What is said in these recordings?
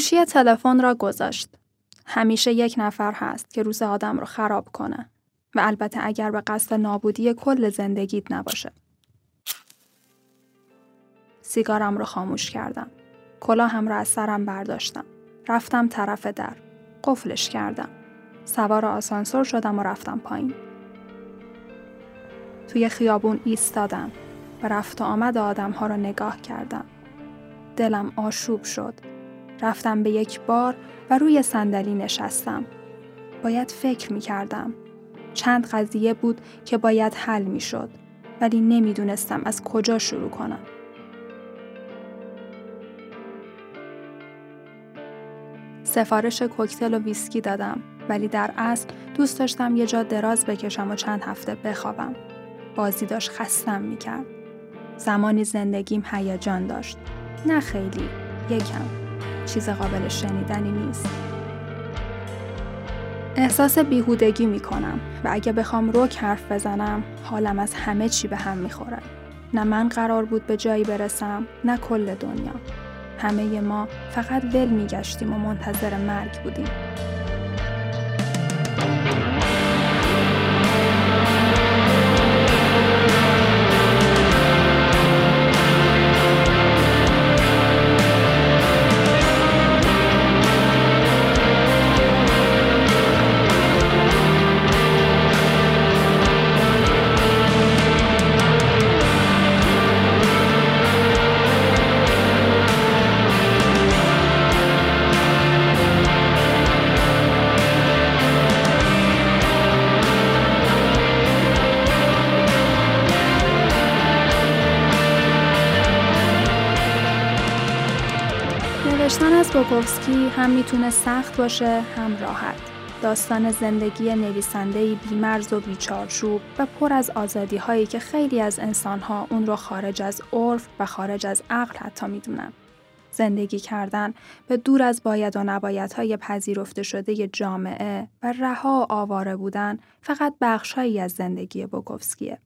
گوشی تلفن را گذاشت. همیشه یک نفر هست که روز آدم رو خراب کنه و البته اگر به قصد نابودی کل زندگیت نباشه. سیگارم رو خاموش کردم. کلاهم را از سرم برداشتم. رفتم طرف در. قفلش کردم. سوار آسانسور شدم و رفتم پایین. توی خیابون ایستادم و رفت و آمد آدم ها رو نگاه کردم. دلم آشوب شد. رفتم به یک بار و روی صندلی نشستم. باید فکر می کردم. چند قضیه بود که باید حل می شد ولی نمی‌دونستم از کجا شروع کنم. سفارش کوکتل و ویسکی دادم ولی در اصل دوست داشتم یه جا دراز بکشم و چند هفته بخوابم. بازی داشت خستم می‌کرد. زمانی زندگیم هیجان داشت. نه خیلی. یکم. چیز قابل شنیدنی نیست. احساس بیهودگی می‌کنم و اگه بخوام روک حرف بزنم حالم از همه چی به هم می‌خوره. نه من قرار بود به جایی برسم نه کل دنیا. همه ما فقط ول میگشتیم و منتظر مرگ بودیم. بوکوفسکی هم می‌تونه سخت باشه هم راحت. داستان زندگی نویسنده بیمرز و بیچارچوب و پر از آزادی هایی که خیلی از انسانها اون رو خارج از عرف و خارج از عقل حتی می‌دونن. زندگی کردن به دور از باید و نباید های پذیرفته شده جامعه و رها آواره بودن فقط بخشهایی از زندگی بوکوفسکیه.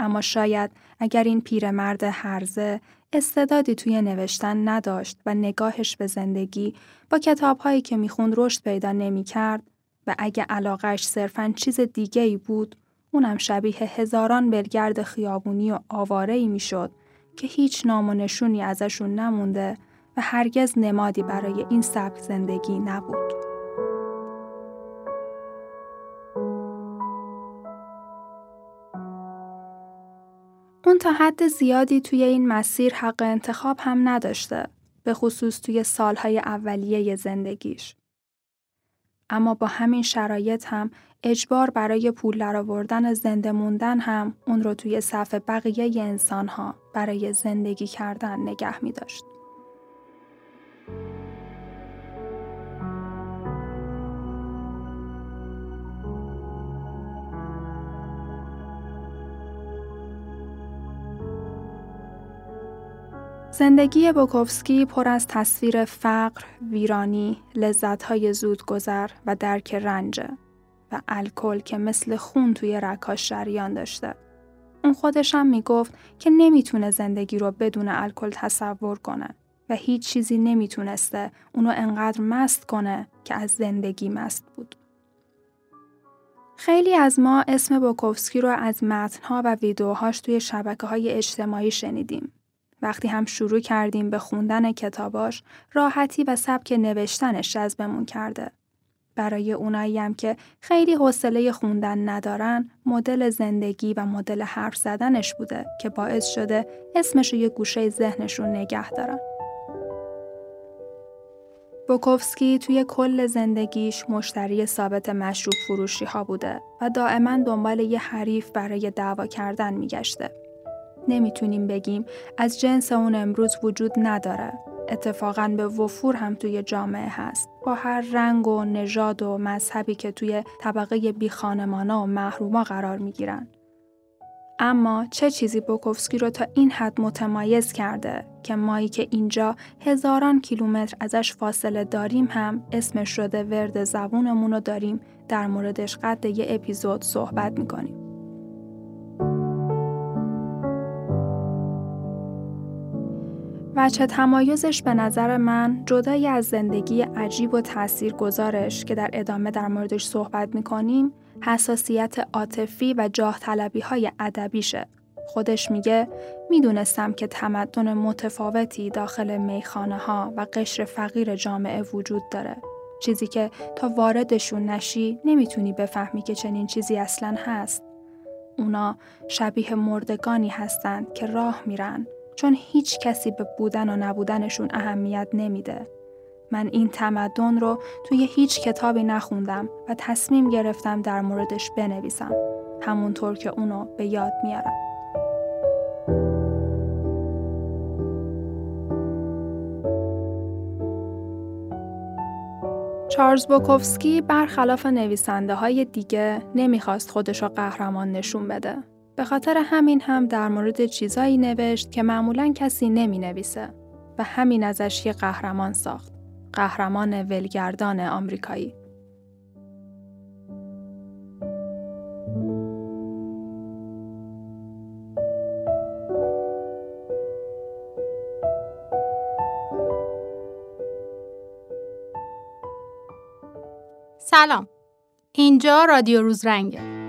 اما شاید اگر این پیرمرد هرزه استعدادی توی نوشتن نداشت و نگاهش به زندگی با کتابهایی که می‌خوند رشد پیدا نمی‌کرد و اگه علاقش صرفا چیز دیگه ای بود اونم شبیه هزاران بلگرد خیابونی و آواره می‌شد که هیچ نام و نشونی ازشون نمونده و هرگز نمادی برای این سبک زندگی نبود. تا حد زیادی توی این مسیر حق انتخاب هم نداشته به خصوص توی سالهای اولیه زندگیش. اما با همین شرایط هم اجبار برای پول درآوردن زنده موندن هم اون رو توی صف بقیه انسانها برای زندگی کردن نگه می داشت. زندگی بوکوفسکی پر از تصویر فقر، ویرانی، لذتهای زودگذر و درک رنجه و الکل که مثل خون توی رکاش شریان داشته. اون خودش هم می‌گفت که نمی‌تونه زندگی رو بدون الکل تصور کنه و هیچ چیزی نمی‌تونسته اونو انقدر مست کنه که از زندگی مست بود. خیلی از ما اسم بوکوفسکی رو از متنها و ویدیوهاش توی شبکه های اجتماعی شنیدیم وقتی هم شروع کردیم به خوندن کتاباش راحتی و سبک نوشتنش جذبمون کرده. برای اونایی هم که خیلی حوصله خوندن ندارن مدل زندگی و مدل حرف زدنش بوده که باعث شده اسمش رو یه گوشه ذهنشون نگه دارن. بوکوفسکی توی کل زندگیش مشتری ثابت مشروب فروشی ها بوده و دائما دنبال یه حریف برای دعوا کردن میگشته. نمی‌تونیم بگیم از جنس اون امروز وجود نداره. اتفاقا به وفور هم توی جامعه هست. با هر رنگ و نژاد و مذهبی که توی طبقه بی خانمانا و محروما قرار می‌گیرن. اما چه چیزی بوکوفسکی رو تا این حد متمایز کرده که مایی که اینجا هزاران کیلومتر ازش فاصله داریم هم اسمش شده ورد زبونمون رو داریم در موردش قد یه اپیزود صحبت می‌کنیم. وچه تمایزش به نظر من جدای از زندگی عجیب و تأثیر گذارش که در ادامه در موردش صحبت می‌کنیم حساسیت عاطفی و جاه طلبی های ادبیشه. خودش میگه می‌دونستم که تمدن متفاوتی داخل میخانه ها و قشر فقیر جامعه وجود داره. چیزی که تا واردشون نشی نمی‌تونی بفهمی که چنین چیزی اصلا هست. اونا شبیه مردگانی هستند که راه میرن چون هیچ کسی به بودن و نبودنشون اهمیت نمیده. من این تمدن رو توی هیچ کتابی نخوندم و تصمیم گرفتم در موردش بنویسم. همونطور که اونو به یاد میارم. چارلز بوکوفسکی برخلاف نویسنده های دیگه نمی‌خواست خودش قهرمان نشون بده. به خاطر همین هم در مورد چیزایی نوشت که معمولا کسی نمی نویسه و همین ازش یه قهرمان ساخت. قهرمان ولگردان آمریکایی. سلام اینجا رادیو روزرنگه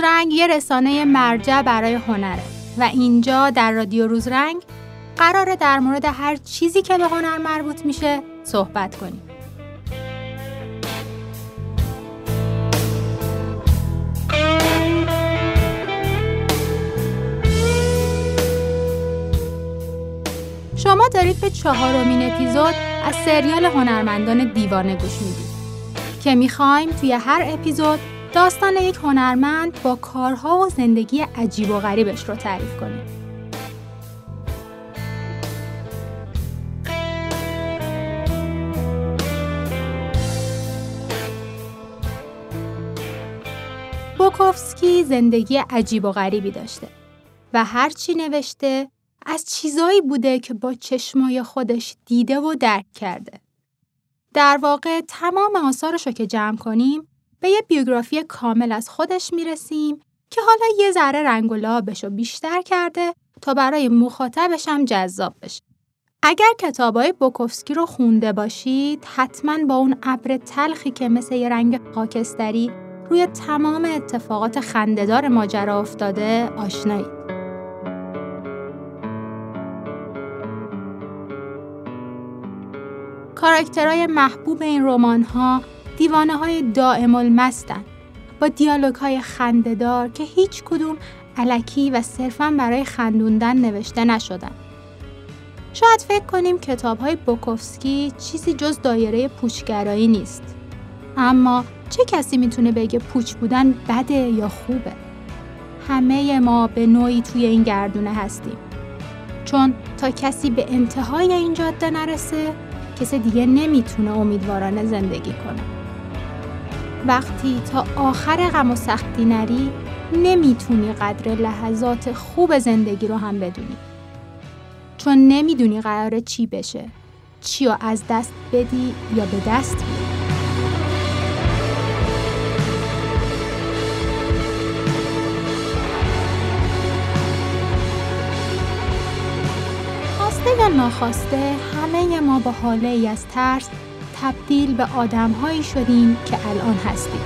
روزرنگ یه رسانه مرجع برای هنره و اینجا در رادیو روزرنگ قراره در مورد هر چیزی که به هنر مربوط میشه صحبت کنیم. شما دارید به چهارمین اپیزود از سریال هنرمندان دیوانه گوش می‌دید که می‌خوایم توی هر اپیزود داستان یک هنرمند با کارها و زندگی عجیب و غریبش رو تعریف کنیم. بوکوفسکی زندگی عجیب و غریبی داشته و هرچی نوشته از چیزایی بوده که با چشمای خودش دیده و درک کرده. در واقع تمام آثارش رو که جمع کنیم به یه بیوگرافی کامل از خودش می‌رسیم که حالا یه ذره رنگ و لابش رو بیشتر کرده تا برای مخاطبش هم جذاب بشه. اگر کتابای بوکوفسکی رو خونده باشید حتما با اون ابر تلخی که مثل یه رنگ خاکستری روی تمام اتفاقات خندهدار ماجرا افتاده آشنایید. کاراکترهای محبوب این رمان ها دیوانه های دائم المستن با دیالوگ های خندهدار که هیچ کدوم علکی و صرفا برای خندوندن نوشته نشدن. شاید فکر کنیم کتاب های بوکوفسکی چیزی جز دایره پوچگرایی نیست. اما چه کسی می‌تونه بگه پوچ بودن بده یا خوبه؟ همه ما به نوعی توی این گردونه هستیم. چون تا کسی به انتهای این جاده نرسه کسی دیگه نمی‌تونه امیدوارانه زندگی کنه. وقتی تا آخر غم و سختی نری نمی‌تونی قدر لحظات خوب زندگی رو هم بدونی. چون نمی‌دونی قراره چی بشه. چی رو از دست بدی یا به دست بیاری خواسته یا ناخواسته همه ما با حاله ای از ترس تبدیل به آدمهایی شدیم که الان هستیم.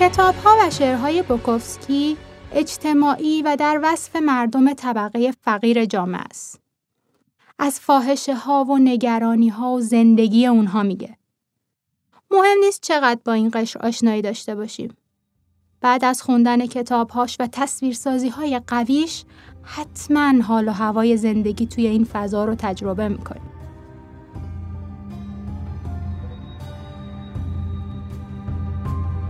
کتاب ها و شعرهای بوکوفسکی اجتماعی و در وصف مردم طبقه فقیر جامعه است. از فاحشه ها و نگرانی ها و زندگی اونها میگه. مهم نیست چقدر با این قشر آشنایی داشته باشیم. بعد از خوندن کتابهاش و تصویرسازی های قویش حتما حال و هوای زندگی توی این فضا رو تجربه می‌کنیم.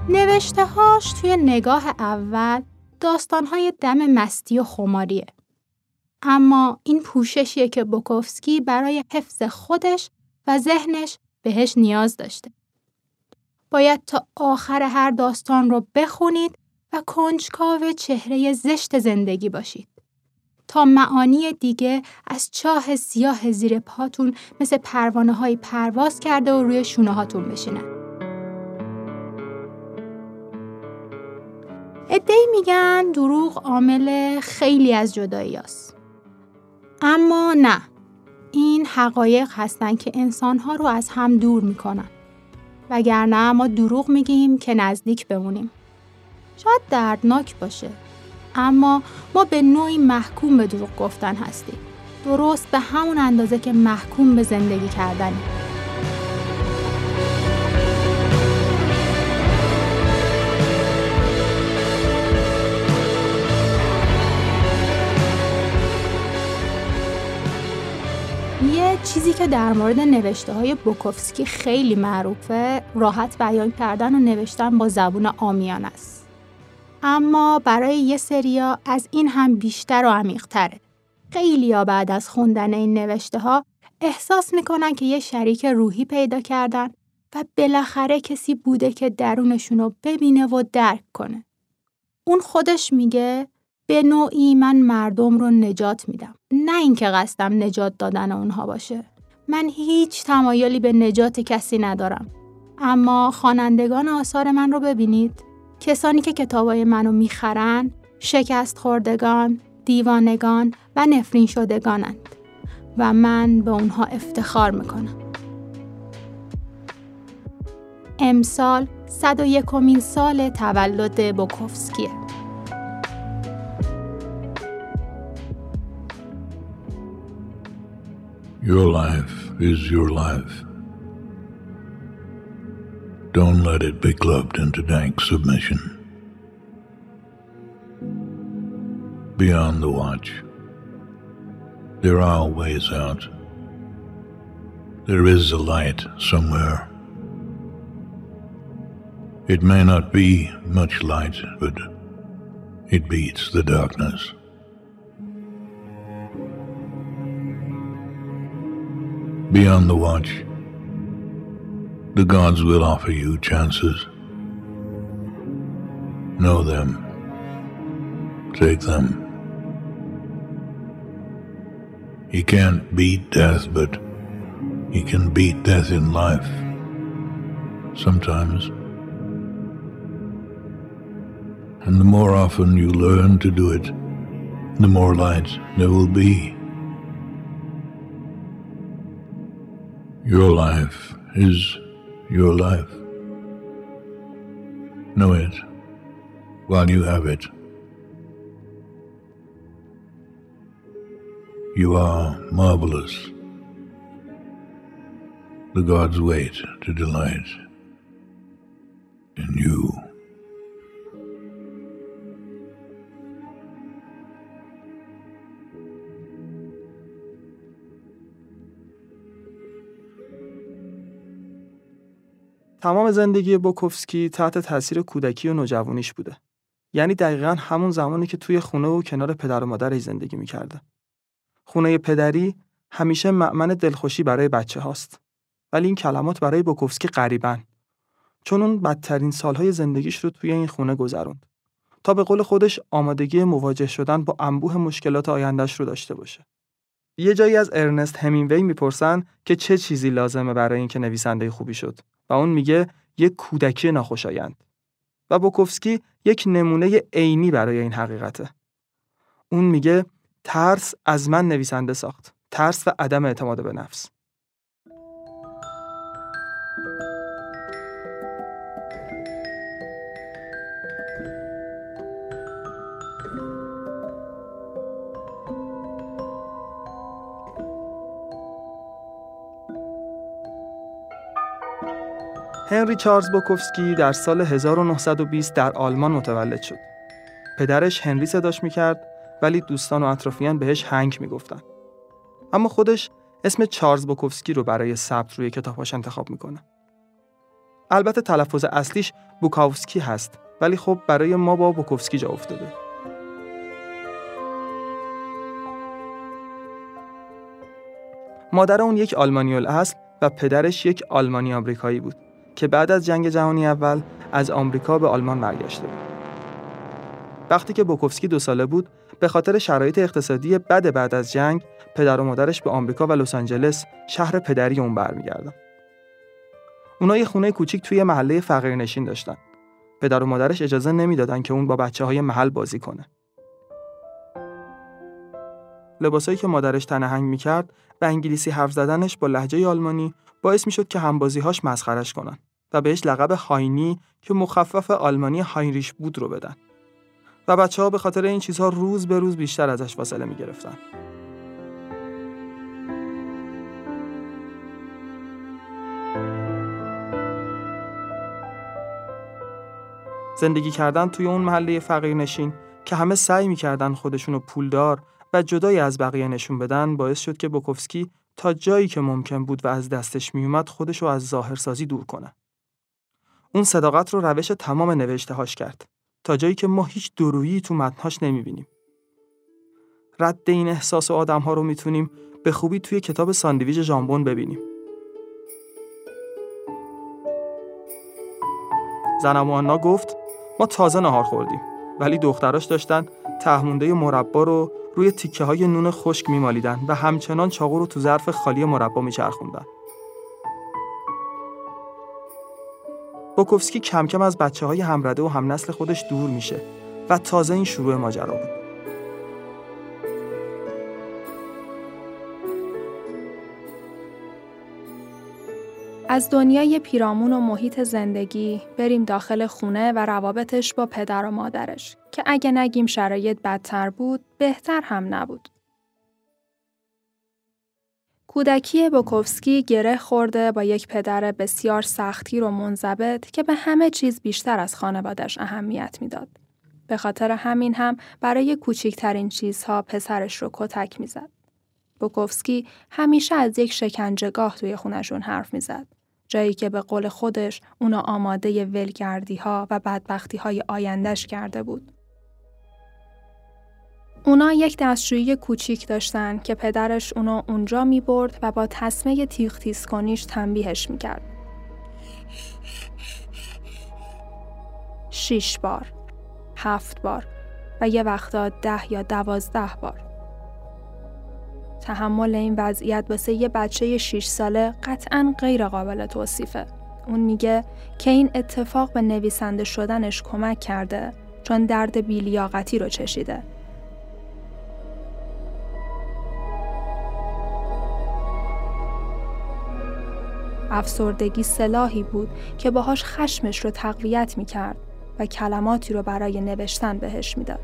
نوشته هاش توی نگاه اول داستانهای دم مستی و خماریه. اما این پوششیه که بوکوفسکی برای حفظ خودش و ذهنش بهش نیاز داشته. باید تا آخر هر داستان رو بخونید و کنجکاو چهره زشت زندگی باشید. تا معانی دیگه از چاه سیاه زیر پاتون مثل پروانه های پرواز کرده و روی شونه هاتون بشینن. ادهی میگن دروغ عامل خیلی از جدایی است. اما نه این حقایق هستن که انسانها رو از هم دور می‌کنن. وگرنه ما دروغ میگیم که نزدیک بمونیم. شاید دردناک باشه اما ما به نوعی محکوم به دروغ گفتن هستیم. درست به همون اندازه که محکوم به زندگی کردنیم. یه چیزی که در مورد نوشته های بوکوفسکی خیلی معروفه راحت بیان کردن و نوشتن با زبون آمیان است. اما برای یه سریا از این هم بیشتر و عمیقتره. خیلی ها بعد از خوندن این نوشته ها احساس می‌کنن که یه شریک روحی پیدا کردن و بالاخره کسی بوده که درونشون رو ببینه و درک کنه. اون خودش میگه به نوعی من مردم رو نجات میدم. نه اینکه قصدم نجات دادن اونها باشه. من هیچ تمایلی به نجات کسی ندارم. اما خوانندگان آثار من رو ببینید. کسانی که کتابای منو می‌خرن، شکست خوردگان، دیوانگان و نفرین شدگانند و من به اونها افتخار می‌کنم. امسال 101 سال تولد بوکوفسکیه. Your life is your life. Don't let it be clubbed into dank submission. Beyond the watch, there are ways out. There is a light somewhere. It may not be much light, but it beats the darkness. Beyond the watch, the gods will offer you chances. Know them. Take them. He can't beat death, but he can beat death in life. Sometimes. And the more often you learn to do it, the more light there will be. Your life is your life. Know it while you have it. You are marvelous. The gods wait to delight in you. تمام زندگی بوکوفسکی تحت تاثیر کودکی و نوجوانیش بوده. یعنی دقیقا همون زمانی که توی خونه و کنار پدر و مادرش زندگی می‌کرده. خونه پدری همیشه معمن دلخوشی برای بچه هاست. ولی این کلمات برای بوکوفسکی غریبن. چون اون بدترین سالهای زندگیش رو توی این خونه گذروند. تا به قول خودش آمادگی مواجه شدن با انبوه مشکلات آیندهش رو داشته باشه. یه جایی از ارنست همینوی می‌پرسن که چه چیزی لازمه برای اینکه نویسنده خوبی شد. و اون میگه یک کودکی ناخوشایند. و بوکوفسکی یک نمونه عینی برای این حقیقته. اون میگه ترس از من نویسنده ساخت. ترس و عدم اعتماد به نفس. هنری چارلز بوکوفسکی در سال 1920 در آلمان متولد شد. پدرش هنری صداش می‌کرد ولی دوستان و اطرافیان بهش هنگ می‌گفتن. اما خودش اسم چارلز بوکوفسکی رو برای ثبت روی کتاباش انتخاب می‌کنه. البته تلفظ اصلیش بوکاوسکی هست ولی خب برای ما با بوکوفسکی جا افتاده. مادر اون یک آلمانی اصل و پدرش یک آلمانی آمریکایی بود. که بعد از جنگ جهانی اول از آمریکا به آلمان برگشته بود. وقتی که بوکوفسکی دو ساله بود، به خاطر شرایط اقتصادی بد بعد از جنگ پدر و مادرش به آمریکا و لس آنجلس شهر پدری اون برمیگردن. اونا یه خونه کوچیک توی محله فقیرنشین داشتن. پدر و مادرش اجازه نمی‌دادن که اون با بچه های محل بازی کنه. لباسایی که مادرش تنهنگ می‌کرد و انگلیسی حرف زدنش با لحجه آلمانی باعث می‌شد که همبازیهاش مسخرش کنن و بهش لقب هاینی که مخفف آلمانی هاینریش بود رو بدن. و بچه ها به خاطر این چیزها روز به روز بیشتر ازش فاصله می گرفتن. زندگی کردن توی اون محله فقیر نشین که همه سعی می‌کردن خودشونو پولدار و جدای از بقیه نشون بدن باعث شد که بوکوفسکی تا جایی که ممکن بود و از دستش میومد خودشو از ظاهرسازی دور کنه. اون صداقت رو روش تمام نوشتهاش کرد تا جایی که ما هیچ درویی تو متنهاش نمی‌بینیم. رد این احساس و آدم ها رو می‌تونیم به خوبی توی کتاب ساندویژ ژامبون ببینیم. زنم آنا گفت ما تازه نهار خوردیم ولی دختراش داشتن تهمونده مربا رو روی تیکه های نون خشک میمالیدن و همچنان چاقو رو تو ظرف خالی مربا میچرخوندن. بوکوفسکی کم کم از بچه های همرده و هم نسل خودش دور میشه و تازه این شروع ماجرا بود. از دنیای پیرامون و محیط زندگی بریم داخل خونه و روابطش با پدر و مادرش که اگه نگیم شرایط بدتر بود بهتر هم نبود. کودکی بوکوفسکی گره خورده با یک پدر بسیار سختی و منضبط که به همه چیز بیشتر از خانوادش اهمیت می‌داد. به خاطر همین هم برای کوچکترین چیزها پسرش رو کتک می‌زد. بوکوفسکی همیشه از یک شکنجهگاه توی خونشون حرف می‌زد. جایی که به قول خودش اونا آماده ولگردی ها و بدبختی های آیندش کرده بود. اونا یک دستشویی کوچیک داشتن که پدرش اونو اونجا می برد و با تصمه تیغ تیز کنیش تنبیهش می کرد. شیش بار، هفت بار و یه وقتا ده یا دوازده بار. تحمل این وضعیت واسه یه بچه 6 ساله قطعا غیر قابل توصیفه. اون میگه که این اتفاق به نویسنده شدنش کمک کرده چون درد بیلیاقتی رو چشیده. افسردگی سلاحی بود که باهاش خشمش رو تقویت می‌کرد و کلماتی رو برای نوشتن بهش می‌داد.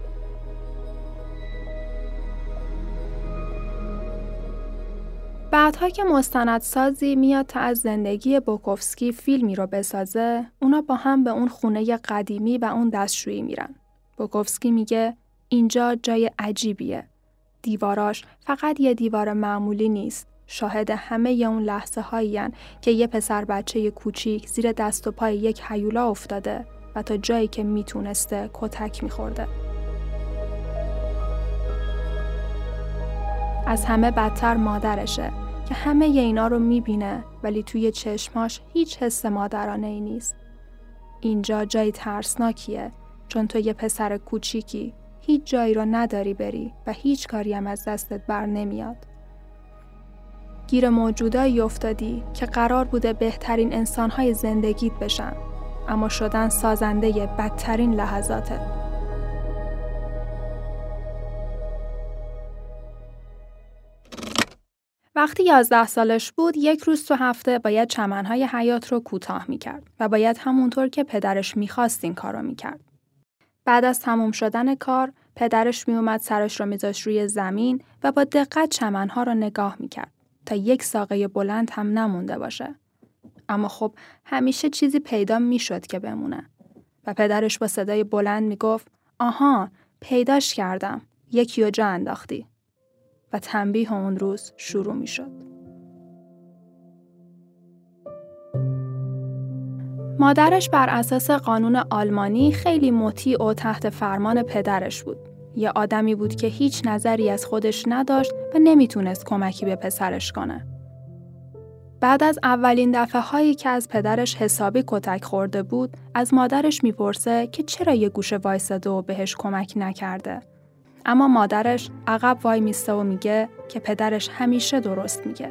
بعدها که مستندسازی میاد تا از زندگی بوکوفسکی فیلمی رو بسازه، اونا با هم به اون خونه قدیمی و اون دستشویی میرن. بوکوفسکی میگه اینجا جای عجیبیه. دیواراش فقط یه دیوار معمولی نیست. شاهد همه ی اون لحظه هایی که یه پسر بچه کوچیک زیر دست و پای یک حیولا افتاده و تا جایی که می‌تونسته کتک میخورده. از همه بدتر مادرشه که همه ی اینا رو می‌بینه ولی توی چشماش هیچ حس مادرانه ای نیست. اینجا جای ترسناکیه چون تو یه پسر کوچیکی هیچ جایی رو نداری بری و هیچ کاری هم از دستت بر نمیاد. گیر موجودایی افتادی که قرار بوده بهترین انسانهای زندگیت بشن اما شدن سازنده بدترین لحظاتت. وقتی یازده سالش بود یک روز تو هفته باید چمنهای حیات رو کوتاه می‌کرد و باید همونطور که پدرش می‌خواست این کار رو می‌کرد. بعد از تموم شدن کار پدرش میومد سرش رو میذاشت روی زمین و با دقت چمنها رو نگاه می‌کرد تا یک ساقه بلند هم نمونده باشه. اما خب همیشه چیزی پیدا می‌شد که بمونه. و پدرش با صدای بلند می‌گفت آها پیداش کردم یکی و جا انداختی. و تنبیه اون روز شروع می شد. مادرش بر اساس قانون آلمانی خیلی مطیع و تحت فرمان پدرش بود. یه آدمی بود که هیچ نظری از خودش نداشت و نمی‌تونست کمکی به پسرش کنه. بعد از اولین دفعه هایی که از پدرش حسابی کتک خورده بود، از مادرش می‌پرسه که چرا یه گوشه وایساده و بهش کمک نکرده. اما مادرش عقب وای میسته و میگه که پدرش همیشه درست میگه.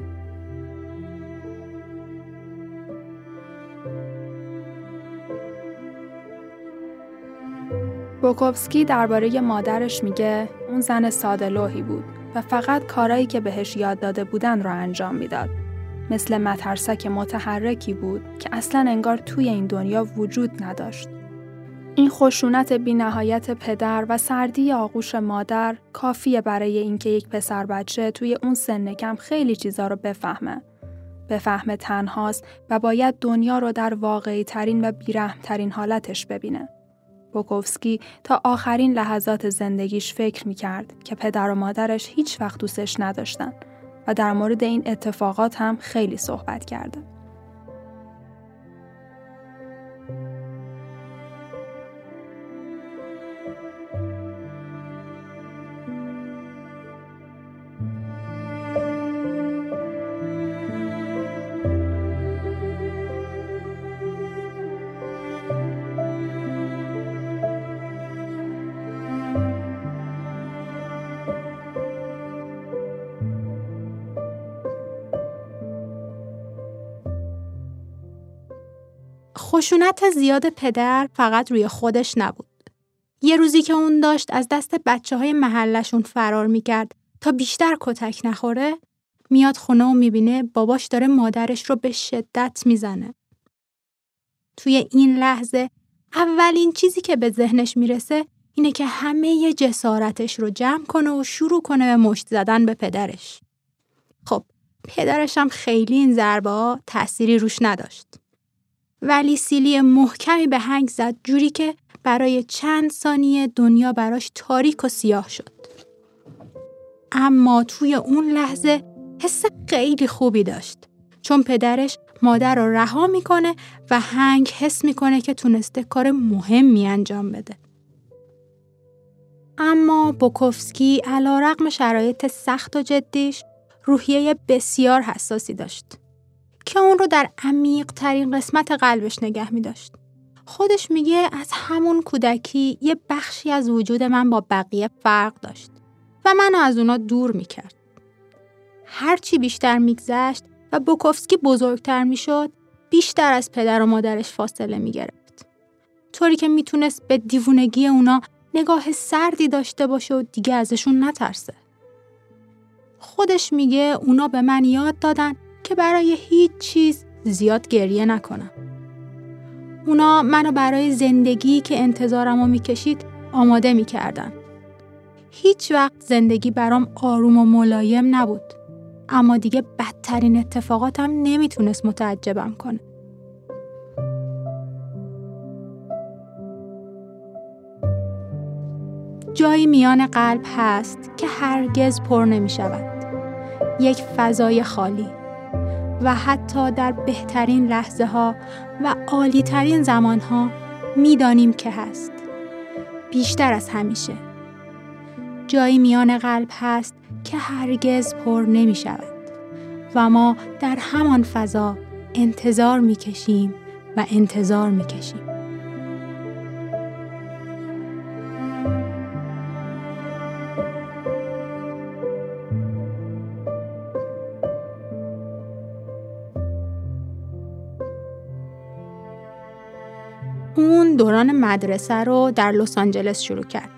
بوکوفسکی درباره مادرش میگه اون زن ساده لوحی بود و فقط کارایی که بهش یاد داده بودن رو انجام می‌داد. مثل مترسک متحرکی بود که اصلا انگار توی این دنیا وجود نداشت. این خشونت بینهایت پدر و سردی آغوش مادر کافیه برای اینکه یک پسر بچه توی اون سن کم خیلی چیزا رو بفهمه. بفهمه تنهاست و باید دنیا رو در واقعی ترین و بیرحم ترین حالتش ببینه. بوکوفسکی تا آخرین لحظات زندگیش فکر می کرد که پدر و مادرش هیچ وقت دوستش نداشتن و در مورد این اتفاقات هم خیلی صحبت کرده. خشونت زیاد پدر فقط روی خودش نبود. یه روزی که اون داشت از دست بچه های محلشون فرار می‌کرد تا بیشتر کتک نخوره میاد خونه و می‌بینه باباش داره مادرش رو به شدت می‌زنه. توی این لحظه اولین چیزی که به ذهنش می‌رسه اینه که همه جسارتش رو جمع کنه و شروع کنه به مشت زدن به پدرش. خب پدرش هم خیلی این ضربه تأثیری روش نداشت. ولی سیلی محکمی به هنگ زد جوری که برای چند ثانیه دنیا براش تاریک و سیاه شد. اما توی اون لحظه حس خیلی خوبی داشت چون پدرش مادر رو رها می‌کنه و هنگ حس می‌کنه که تونسته کار مهمی انجام بده. اما بوکوفسکی علا رقم شرایط سخت و جدیش روحیه بسیار حساسی داشت. که اون رو در عمیق ترین قسمت قلبش نگه می داشت. خودش میگه از همون کودکی یه بخشی از وجود من با بقیه فرق داشت و منو از اونا دور می‌کرد. هرچی بیشتر میگذشت و بوکوفسکی بزرگتر می‌شد بیشتر از پدر و مادرش فاصله می‌گرفت. طوری که می‌تونست به دیوونگی اونا نگاه سردی داشته باشه و دیگه ازشون نترسه. خودش میگه اونا به من یاد دادن که برای هیچ چیز زیاد گریه نکنم. اونا منو برای زندگی که انتظارم رو می‌کشید آماده می‌کردن. هیچ وقت زندگی برام آروم و ملایم نبود. اما دیگه بدترین اتفاقاتم نمی‌تونست متعجبم کنه. جایی میان قلب هست که هرگز پر نمی شود. یک فضای خالی. و حتی در بهترین لحظه ها و عالی ترین زمان ها می‌دانیم که هست. بیشتر از همیشه. جایی میان قلب هست که هرگز پر نمی شود و ما در همان فضا انتظار می کشیم و انتظار می کشیم. دوران مدرسه رو در لس آنجلس شروع کرد.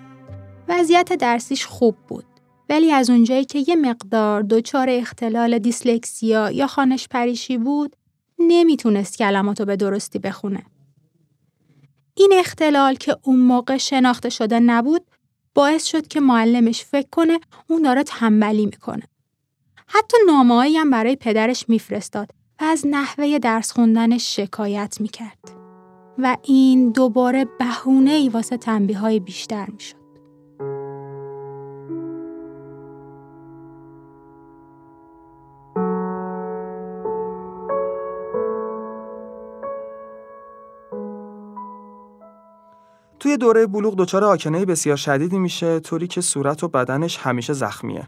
وضعیت درسیش خوب بود. ولی از اونجایی که یه مقدار دچار اختلال دیسلکسیا یا خانش پریشی بود، نمی‌تونست کلماتو به درستی بخونه. این اختلال که اون موقع شناخته شده نبود، باعث شد که معلمش فکر کنه اون داره تنبلی می‌کنه. حتی نامه‌ای هم برای پدرش میفرستاد و از نحوه درس خوندنش شکایت می‌کرد. و این دوباره بهونه ای واسه تنبیه های بیشتر می شد. توی دوره بلوغ دچار آکنه بسیار شدیدی میشه طوری که صورت و بدنش همیشه زخمیه.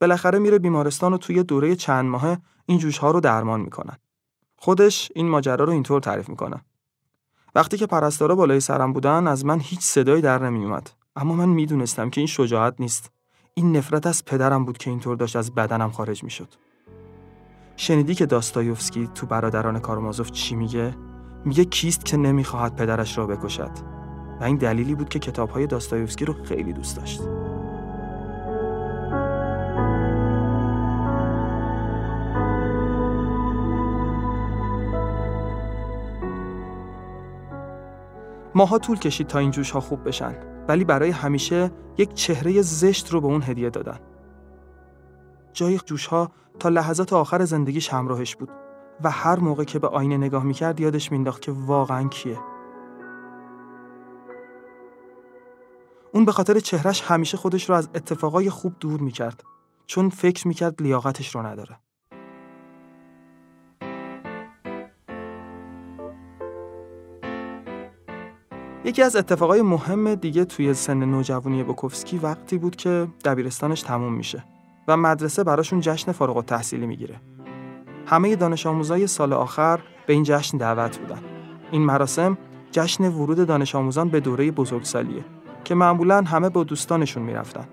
بالاخره میره بیمارستان و توی دوره چند ماه این جوش ها رو درمان می‌کنن. خودش این ماجرا رو اینطور تعریف می‌کنه. وقتی که پرستارا بالای سرم بودن از من هیچ صدایی در نمی اومد اما من می‌دونستم که این شجاعت نیست. این نفرت از پدرم بود که اینطور داشت از بدنم خارج می‌شد. شنیدی که داستایوفسکی تو برادران کارمازوف چی میگه؟ میگه کیست که نمی‌خواهد پدرش را بکشد و این دلیلی بود که کتابهای داستایوفسکی رو خیلی دوست داشت. ماها طول کشید تا این جوش ها خوب بشن ولی برای همیشه یک چهره زشت رو به اون هدیه دادن. جای جوش ها تا لحظات آخر زندگیش همراهش بود و هر موقع که به آینه نگاه می‌کرد یادش مینداخت که واقعا کیه. اون به خاطر چهرش همیشه خودش رو از اتفاقای خوب دور می‌کرد چون فکر می‌کرد لیاقتش رو نداره. یکی از اتفاقای مهم دیگه توی سن نوجوانی بوکوفسکی وقتی بود که دبیرستانش تموم میشه و مدرسه براشون جشن فارغ التحصیلی می‌گیره. همه دانش آموزای سال آخر به این جشن دعوت بودن. این مراسم جشن ورود دانش آموزان به دوره بزرگسالیه که معمولا همه با دوستانشون می‌رفتن.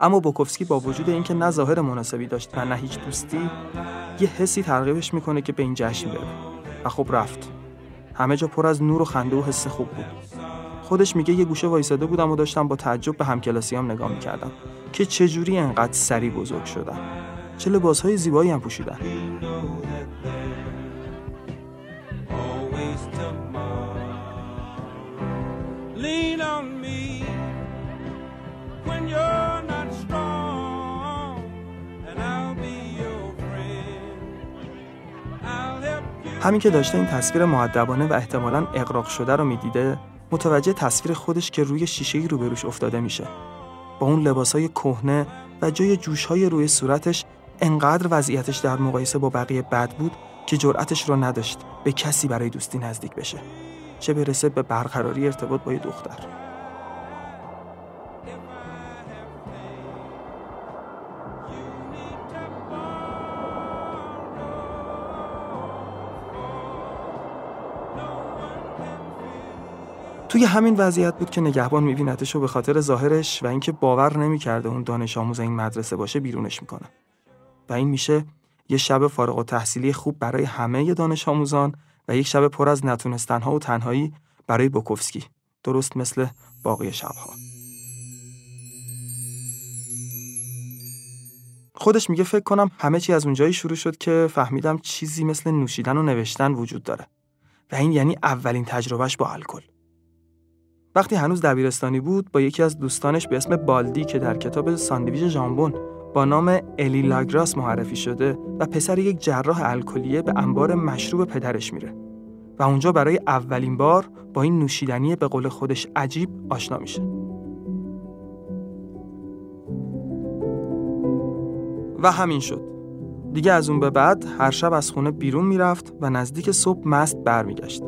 اما بوکوفسکی با وجود اینکه نه ظاهر مناسبی داشت و نه هیچ دوستی یه حسی ترغیبش می‌کنه که به این جشن بره و خب رفت همه جا پر از نور و خنده و حس خوب بود. خودش میگه یه گوشه وایساده بودم و داشتم با تعجب به همکلاسیام نگاه می‌کردم که چجوری انقدر سری بزرگ شدن. چه لباسهای زیبایی هم پوشیدن. همین که داشته این تصویر معدبانه و احتمالاً اقراق شده رو می‌دیده متوجه تصویر خودش که روی شیشه روبروش افتاده میشه. با اون لباسای کهنه و جای جوشهای روی صورتش انقدر وضعیتش در مقایسه با بقیه بد بود که جرأتش رو نداشت به کسی برای دوستی نزدیک بشه. چه برسه به برقراری ارتباط با یه دختر. توی همین وضعیت بود که نگهبان میبینتش و به خاطر ظاهرش و اینکه باور نمی‌کرده اون دانش آموز این مدرسه باشه بیرونش می‌کنه. و این میشه یه شب فارغ و تحصیلی خوب برای همه دانش آموزان و یک شب پر از نتونستنها و تنهایی برای بوکوفسکی درست مثل باقی شبها. خودش میگه فکر کنم همه چی از اونجایی شروع شد که فهمیدم چیزی مثل نوشیدن و نوشتن وجود داره. و این یعنی اولین تجربهش با الکل. وقتی هنوز دبیرستانی بود با یکی از دوستانش به اسم بالدی که در کتاب ساندویچ ژامبون با نام الی لاگراس معرفی شده و پسر یک جراح الکلیه به انبار مشروب پدرش میره و اونجا برای اولین بار با این نوشیدنی به قول خودش عجیب آشنا میشه. و همین شد. دیگه از اون به بعد هر شب از خونه بیرون می‌رفت و نزدیک صبح مست برمیگشت.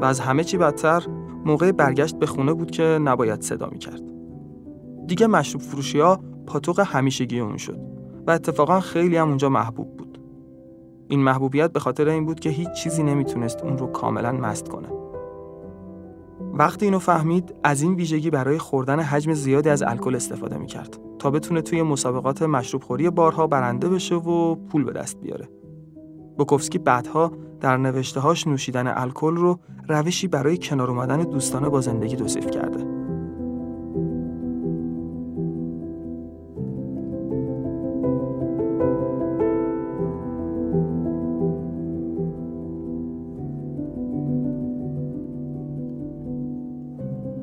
و از همه چی بدتر موقع برگشت به خونه بود که نباید صدا کرد. دیگه مشروب فروشی ها پاتوق همیشگی اون شد و اتفاقا خیلی هم اونجا محبوب بود. این محبوبیت به خاطر این بود که هیچ چیزی نمی‌تونست اون رو کاملا مست کنه. وقتی اینو فهمید از این ویژگی برای خوردن حجم زیادی از الکل استفاده می‌کرد تا بتونه توی مسابقات مشروب خوری بارها برنده بشه و پول به دست بیاره. بوکوفسکی بعدها در نوشتههاش نوشیدن الکل رو روشی برای کنار اومدن دوستانه با زندگی توصیف کرده.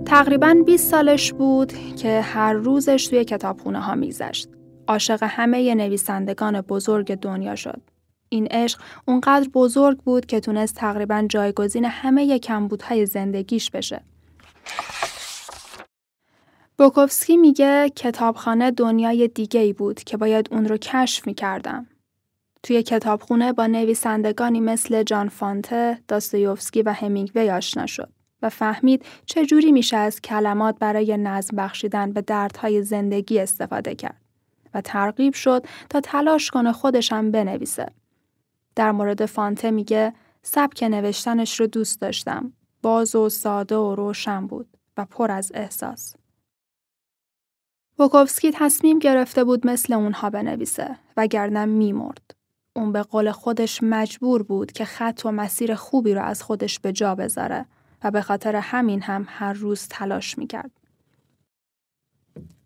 تقریبا 20 سالش بود که هر روزش توی کتابخونه ها میگذشت. عاشق همه نویسندگان بزرگ دنیا شد. این عشق اونقدر بزرگ بود که تونست تقریبا جایگزین همه کمبودهای زندگیش بشه. بوکوفسکی میگه کتابخانه دنیای دیگه ای بود که باید اون رو کشف می‌کردم. توی کتابخونه با نویسندگانی مثل جان فانته، داستایوفسکی و همینگوی آشنا شد و فهمید چجوری میشه از کلمات برای نظم بخشیدن به دردهای زندگی استفاده کرد و ترغیب شد تا تلاش کنه خودشم بنویسه. در مورد فانته میگه سبک نوشتنش رو دوست داشتم. باز و ساده و روشن بود و پر از احساس. بوکوفسکی تصمیم گرفته بود مثل اونها بنویسه وگرنه میمرد. اون به قول خودش مجبور بود که خط و مسیر خوبی رو از خودش به جا بذاره و به خاطر همین هم هر روز تلاش می‌کرد.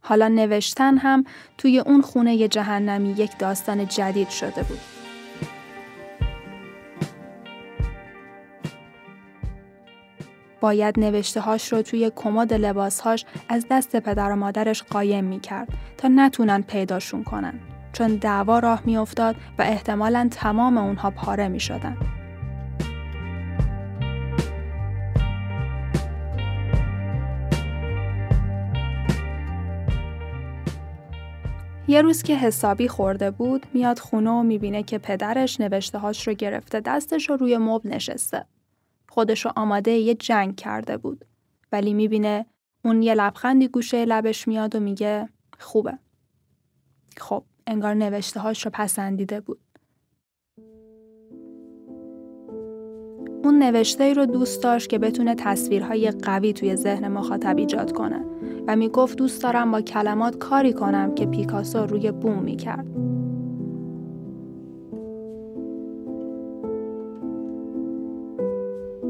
حالا نوشتن هم توی اون خونه جهنمی یک داستان جدید شده بود. باید نوشته هاش رو توی کمد لباسهاش از دست پدر و مادرش قایم می کرد تا نتونن پیداشون کنن. چون دعوا راه می افتاد و احتمالا تمام اونها پاره می شدن. یه روز که حسابی خورده بود میاد خونه و می‌بینه که پدرش نوشته هاش رو گرفته دستش رو روی مبل نشسته. خودش رو آماده یه جنگ کرده بود. ولی می‌بینه اون یه لبخندی گوشه لبش میاد و میگه خوبه. خب انگار نوشته هاش رو پسندیده بود. اون نوشته ای رو دوست داشت که بتونه تصویرهای قوی توی ذهن مخاطب ایجاد کنه و می‌گفت دوست دارم با کلمات کاری کنم که پیکاسو روی بوم می‌کرد.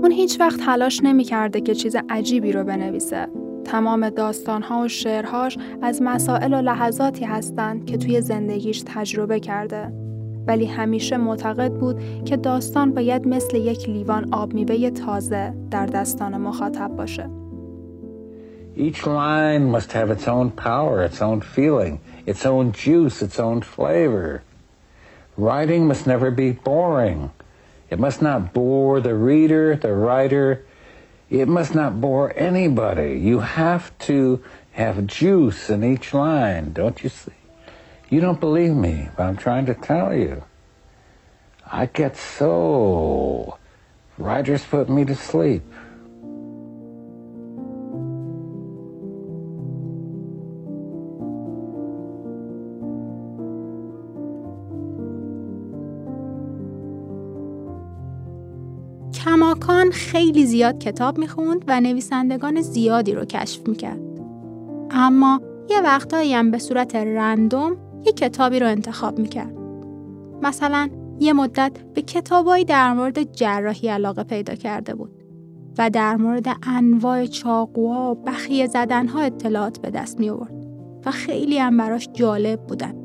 اون هیچ وقت تلاش نمی‌کرده که چیز عجیبی رو بنویسه. تمام داستانها و شعرهاش از مسائل و لحظاتی هستند که توی زندگیش تجربه کرده. ولی همیشه معتقد بود که داستان باید مثل یک لیوان آب میوه تازه در دستان مخاطب باشه. Each line must have its own power, its own feeling, its own juice, its own flavor. Writing must never be boring. It must not bore the reader, the writer. It must not bore anybody. You have to have juice in each line, don't you see? You don't believe me, but I'm trying to tell you. I get so. Writers put me to sleep. کماکان خیلی زیاد کتاب می‌خوند و نویسندگان زیادی رو کشف می‌کرد. اما یه وقتایی هم به صورت رندوم یه کتابی رو انتخاب می‌کرد. مثلا یه مدت به کتابایی در مورد جراحی علاقه پیدا کرده بود و در مورد انواع چاقوها و بخیه زدنها اطلاعات به دست می آورد و خیلی هم براش جالب بودن.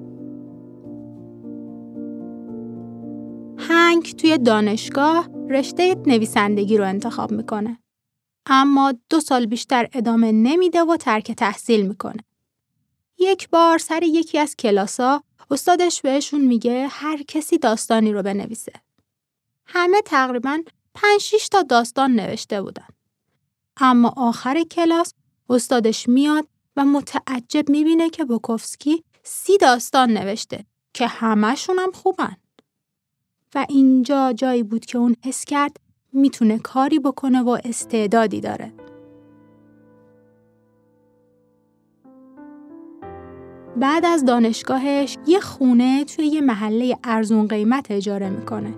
هنگ توی دانشگاه رشته نویسندگی رو انتخاب می‌کنه. اما دو سال بیشتر ادامه نمیده و ترک تحصیل می‌کنه. یک بار سر یکی از کلاسا استادش بهشون میگه هر کسی داستانی رو بنویسه. همه تقریبا 5 6 تا داستان نوشته بودن. اما آخر کلاس استادش میاد و متعجب می‌بینه که بوکوفسکی سی داستان نوشته که همهشون هم خوبن. و اینجا جایی بود که اون حس کرد می‌تونه کاری بکنه و استعدادی داره. بعد از دانشگاهش یه خونه توی یه محله ارزون قیمت اجاره می‌کنه.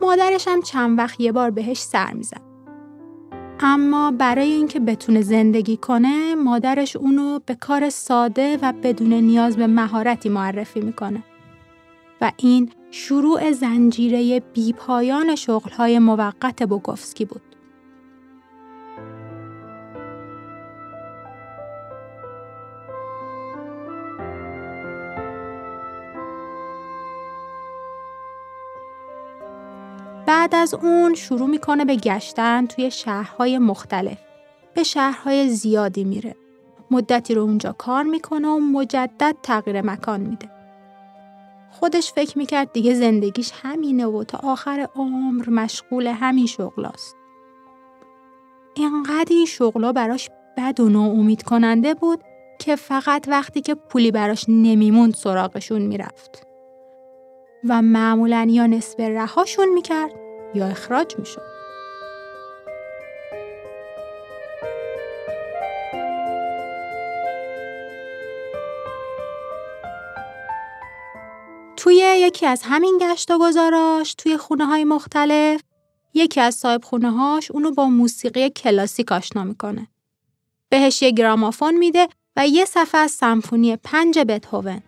مادرش هم چند وقت یه بار بهش سر میزن. اما برای اینکه بتونه زندگی کنه مادرش اونو به کار ساده و بدون نیاز به مهارتی معرفی می‌کنه. و این شروع زنجیره بیپایان شغلهای موقت بوگوفسکی بود. بعد از اون شروع می‌کنه به گشتن توی شهرهای مختلف. به شهرهای زیادی میره. مدتی رو اونجا کار می‌کنه و مجدد تغییر مکان میده. خودش فکر می‌کرد دیگه زندگیش همینه و تا آخر عمر مشغول همین شغلاست. اینقدر این شغلا براش بد و ناامید کننده بود که فقط وقتی که پولی براش نمیموند سراغشون می‌رفت. و معمولا یا نصف رهاشون می‌کرد یا اخراج می‌شد. توی یکی از همین گشت و گذاراش توی خونه های مختلف یکی از صاحب خونه هاش اونو با موسیقی کلاسیک آشنا می‌کنه. بهش یه گرامافون میده و یه صفحه از سمفونی پنج بتهوون.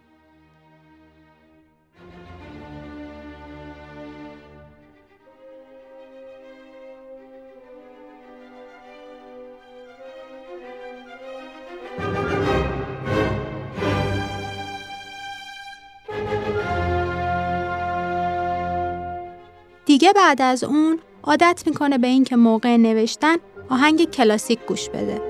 دیگه بعد از اون عادت می‌کنه به اینکه موقع نوشتن آهنگ کلاسیک گوش بده.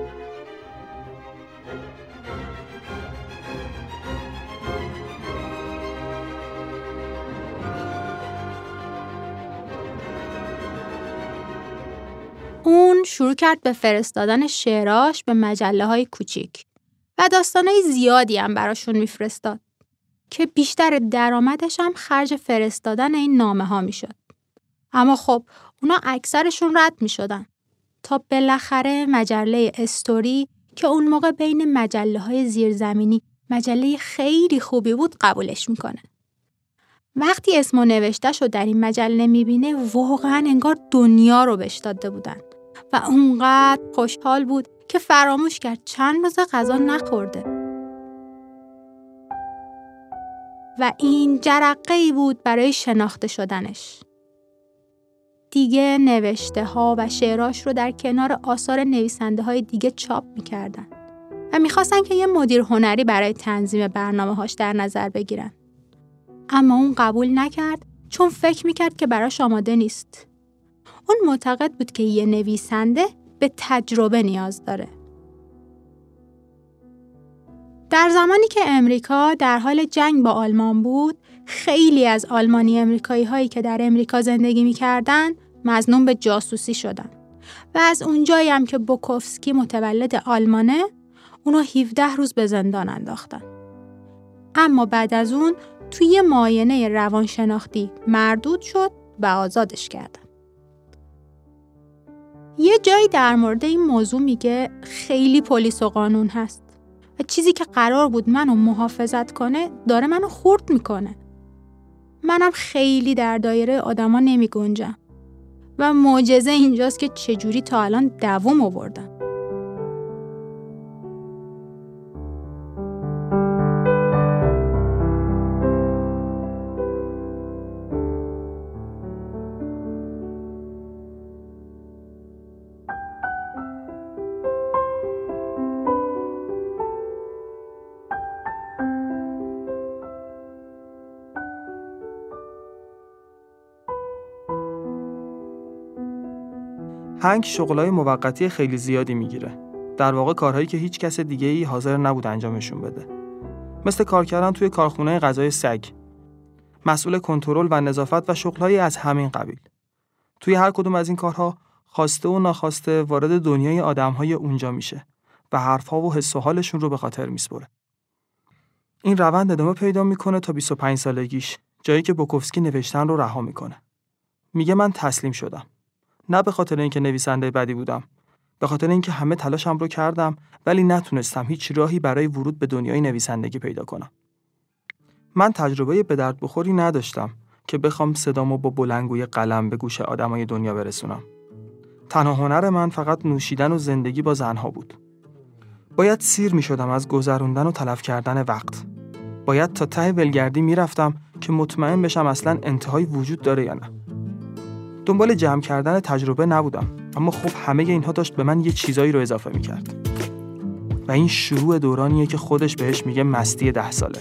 اون شروع کرد به فرستادن شعراش به مجله های کوچیک و داستانهای زیادی هم براشون میفرستاد که بیشتر درآمدش هم خرج فرستادن این نامه ها می‌شد. اما خب اونا اکثرشون رد می شدن. تا بالاخره مجله استوری که اون موقع بین مجله های زیرزمینی مجله خیلی خوبی بود قبولش می‌کنه. وقتی اسمو نوشته شد در این مجله می‌بینه واقعا انگار دنیا رو بهش داده بودن و اونقدر خوشحال بود که فراموش کرد چند روز غذا نخورده. و این جرقه ای بود برای شناخته شدنش. دیگه نوشته ها و شعراش رو در کنار آثار نویسنده های دیگه چاپ می‌کردن و می‌خواستن که یه مدیر هنری برای تنظیم برنامه هاش در نظر بگیرن. اما اون قبول نکرد چون فکر می‌کرد که براش آماده نیست. اون معتقد بود که یه نویسنده به تجربه نیاز داره. در زمانی که امریکا در حال جنگ با آلمان بود، خیلی از آلمانی امریکایی هایی که در امریکا زندگی می‌کردن مزنون به جاسوسی شدن و از اونجایی هم که بوکوفسکی متولد آلمانه اونو 17 روز به زندان انداختن. اما بعد از اون توی یه معاینه روانشناختی مردود شد و آزادش کردن. یه جایی در مورد این موضوع میگه خیلی پلیس و قانون هست و چیزی که قرار بود منو محافظت کنه داره منو خورد می‌کنه. منم خیلی در دایره آدما نمی گنجم. و معجزه اینجاست که چجوری تا الان دوم آوردم. هنگ شغلای موقتی خیلی زیادی می‌گیره. در واقع کارهایی که هیچ کس دیگه ای حاضر نبود انجامشون بده. مثل کار کردن توی کارخونه غذای سگ. مسئول کنترل و نظافت و شغلهایی از همین قبیل. توی هر کدوم از این کارها خواسته و ناخواسته وارد دنیای آدمهای اونجا میشه و حرفها و حس و حالشون رو به خاطر میسپره. این روند ادامه پیدا می‌کنه تا 25 سالگیش جایی که بوکوفسکی نوشتن رو رها می‌کنه. میگه من تسلیم شدم. نه به خاطر اینکه نویسنده بدی بودم. به خاطر اینکه همه تلاشم رو کردم ولی نتونستم هیچ راهی برای ورود به دنیای نویسندگی پیدا کنم. من تجربه به درد بخوری نداشتم که بخوام صدامو با بلنگوی قلم به گوش آدمای دنیا برسونم. تنها هنر من فقط نوشیدن و زندگی با زنها بود. باید سیر می شدم از گذروندن و تلف کردن وقت. باید تا ته ولگردی می‌رفتم که مطمئن بشم اصلا انتهایی وجود داره یا نه. دنبال جمع کردن تجربه نبودم اما خب همه اینها داشت به من یه چیزایی رو اضافه می‌کرد. و این شروع دورانیه که خودش بهش میگه مستی ده ساله.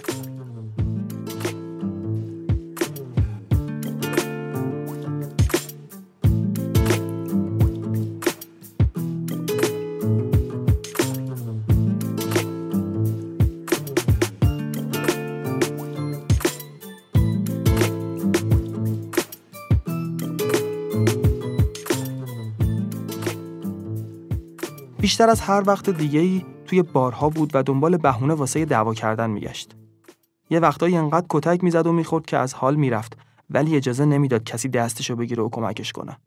بیشتر از هر وقت دیگه ای توی بارها بود و دنبال بهونه واسه دعوا کردن میگشت. یه وقتایی انقدر کتک می‌زد و می‌خورد که از حال می‌رفت ولی اجازه نمی‌داد کسی دستشو بگیره و کمکش کنه.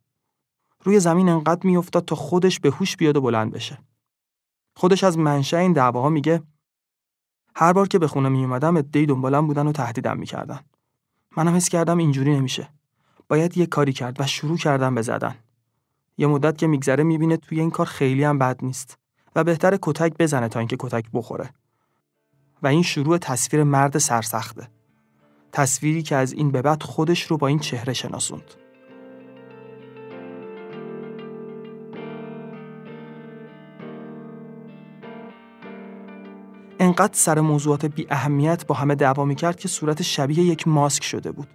روی زمین انقدر میافتاد تا خودش به هوش بیاد و بلند بشه. خودش از منشأ این دعواها میگه هر بار که به خونه می اومدم ادعی دنبالم بودن و تهدیدم می‌کردن. منم حس کردم اینجوری نمیشه. باید یه کاری کرد و شروع کردم به زدن. یه مدت که میگذره می‌بینه توی این کار خیلی هم بد نیست و بهتر کتک بزنه تا اینکه کتک بخوره. و این شروع تصویر مرد سرسخته. تصویری که از این به بعد خودش رو با این چهره شناسوند. انقدر سر موضوعات بی اهمیت با همه دعوا کرد که صورت شبیه یک ماسک شده بود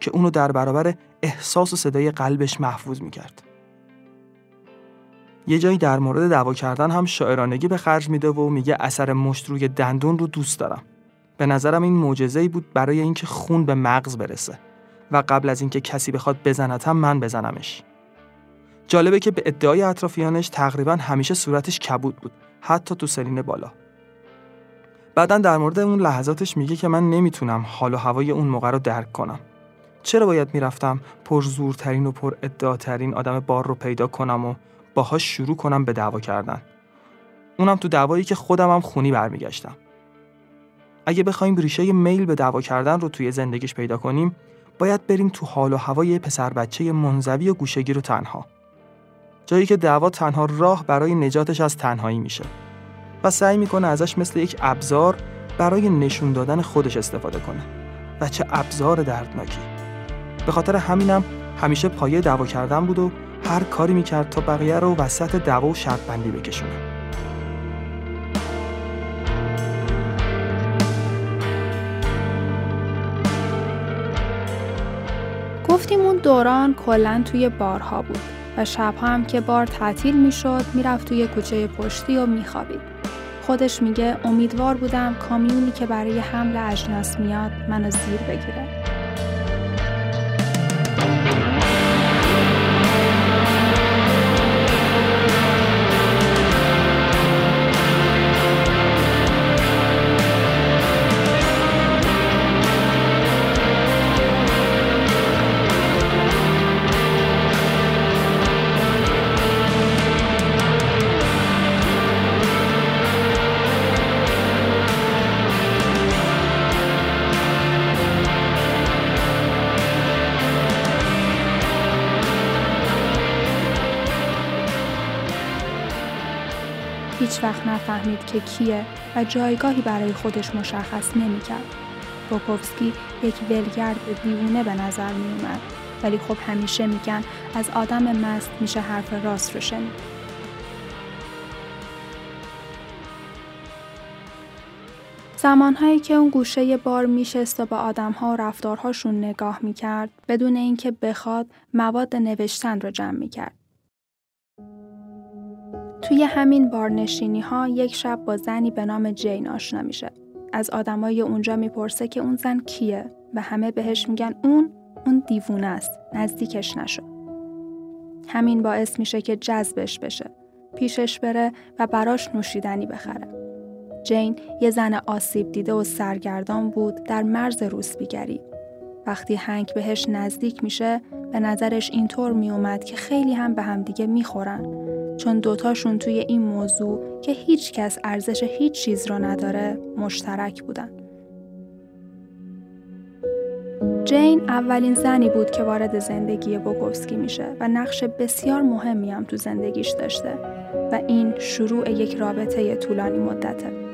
که اونو در برابر احساس و صدای قلبش محفوظ کرد. یه جایی در مورد دعوا کردن هم شاعرانگی به خرج میده و میگه اثر مشت روی دندون رو دوست دارم. به نظرم این معجزه‌ای بود برای اینکه خون به مغز برسه و قبل از اینکه کسی بخواد بزنتم من بزنمش. جالبه که به ادعای اطرافیانش تقریبا همیشه صورتش کبود بود حتی تو سرین بالا. بعدا در مورد اون لحظاتش میگه که من نمی‌تونم حال و هوای اون موقع رو درک کنم. چرا باید می‌رفتم پر زورترین و پر ادعاترین آدم بار رو پیدا کنم و باهاش شروع کنم به دعوا کردن. اونم تو دعوایی که خودم هم خونی برمیگشتم. اگه بخوایم ریشه میل به دعوا کردن رو توی زندگیش پیدا کنیم باید بریم تو حال و هوای پسر بچه منزوی و گوشگیر و تنها. جایی که دعوا تنها راه برای نجاتش از تنهایی میشه. و سعی می‌کنه ازش مثل یک ابزار برای نشون دادن خودش استفاده کنه. و چه ابزار دردناکی. به خاطر همینم همیشه پایه دعوا کردن بود و هر کاری می‌کرد تا بقیه رو وسط دعوا و شرط بندی بکشونه. گفتیم اون دوران کلا توی بارها بود و شبها هم که بار تعطیل می‌شد می‌رفت توی کوچه پشتی و میخوابید. خودش میگه امیدوار بودم کامیونی که برای حمل اجناس میاد منو زیر بگیره. وقت نفهمید که کیه و جایگاهی برای خودش مشخص نمی‌کرد. بوکوفسکی یک ولگرد دیوونه به نظر می اومد. ولی خب همیشه میگن از آدم مست میشه حرف راست رو شنید. زمانهایی که اون گوشه بار میشست و به آدمها و رفتارهاشون نگاه می‌کرد بدون اینکه بخواد مواد نوشتن رو جمع می‌کرد. توی همین بارنشینی ها یک شب با زنی به نام جین آشنا میشه. از آدمای اونجا می‌پرسه که اون زن کیه و همه بهش میگن اون اون دیوونه است. نزدیکش نشو. همین باعث میشه که جذبش بشه. پیشش بره و براش نوشیدنی بخره. جین یه زن آسیب دیده و سرگردان بود در مرز روسبیگری. وقتی هنگ بهش نزدیک میشه به نظرش اینطور میومد که خیلی هم به همدیگه می‌خورن چون دوتاشون توی این موضوع که هیچ کس ارزش هیچ چیز رو نداره مشترک بودن. جین اولین زنی بود که وارد زندگی بوگوفسکی میشه و نقش بسیار مهمی هم تو زندگیش داشته و این شروع یک رابطه طولانی مدته.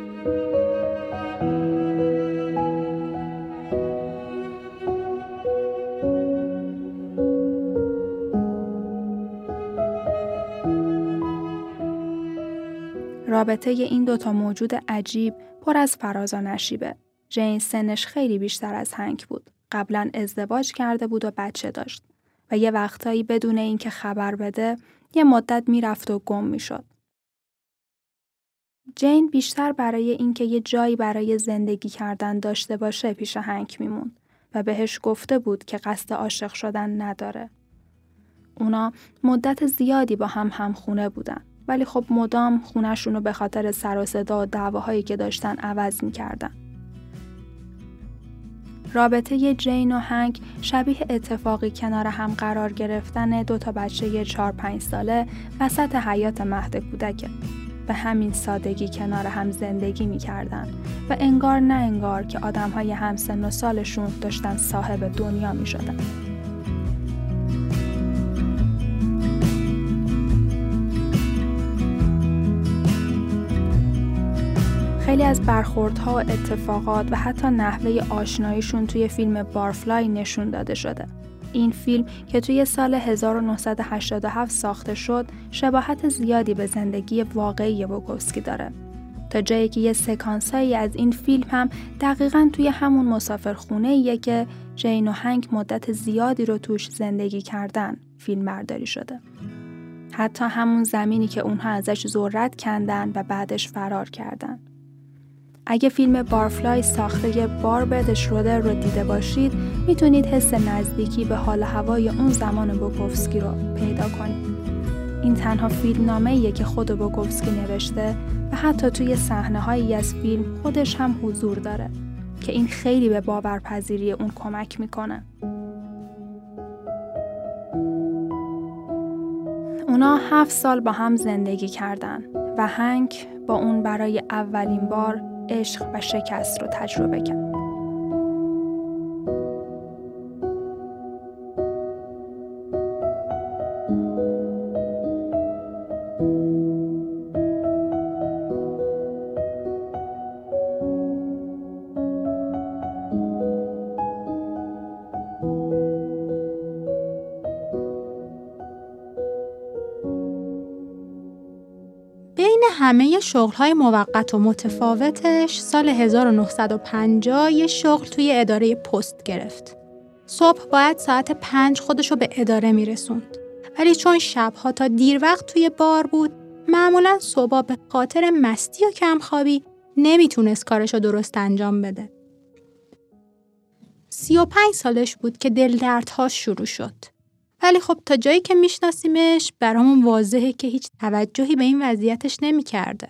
رابطه این دوتا موجود عجیب پر از فراز و نشیبه. جین سنش خیلی بیشتر از هنگ بود. قبلا ازدواج کرده بود و بچه داشت و یه وقتایی بدون اینکه خبر بده یه مدت می‌رفت و گم می‌شد. جین بیشتر برای اینکه یه جایی برای زندگی کردن داشته باشه پیش هنگ میموند و بهش گفته بود که قصد عاشق شدن نداره. اونا مدت زیادی با هم همخونه بودن. ولی خب مدام خونشون رو به خاطر سر و صدا و دعواهایی که داشتن عوض می‌کردن. رابطه جین و هنگ شبیه اتفاقی کنار هم قرار گرفتن دو تا بچه 4 5 ساله وسط حیات مهد کودکه. به همین سادگی کنار هم زندگی می‌کردن و انگار نه انگار که آدم های همسن و سالشون داشتن صاحب دنیا می شدن. خیلی از برخوردها و اتفاقات و حتی نحوه آشناییشون توی فیلم بارفلای نشون داده شده. این فیلم که توی سال 1987 ساخته شد شباهت زیادی به زندگی واقعی بوکوفسکی داره تا جایی که یه سکانسایی از این فیلم هم دقیقا توی همون مسافرخونه ایه که جین و هنگ مدت زیادی رو توش زندگی کردن فیلم برداری شده. حتی همون زمینی که اونها ازش ذرت کندن و بعدش فرار کردن. اگه فیلم بارفلای ساخته باربرد شرودر رو دیده باشید می‌تونید حس نزدیکی به حال هوای اون زمان بوکوفسکی رو پیدا کنید. این تنها فیلم نامه که خود بوکوفسکی نوشته و حتی توی صحنه هایی از فیلم خودش هم حضور داره که این خیلی به باورپذیری اون کمک می‌کنه. اونا هفت سال با هم زندگی کردن و هنگ با اون برای اولین بار عشق و شکست رو تجربه کرد. همه شغلهای موقت و متفاوتش سال 1950 یه شغل توی اداره پست گرفت. صبح باید ساعت پنج خودشو به اداره میرسوند. ولی چون شبها تا دیر وقت توی بار بود معمولا صبح به خاطر مستی و کمخوابی نمی‌تونست کارشو درست انجام بده. سی و پنج سالش بود که دل دردهاش شروع شد. ولی خب تا جایی که میشناسیمش برامون واضحه که هیچ توجهی به این وضعیتش نمی‌کرده.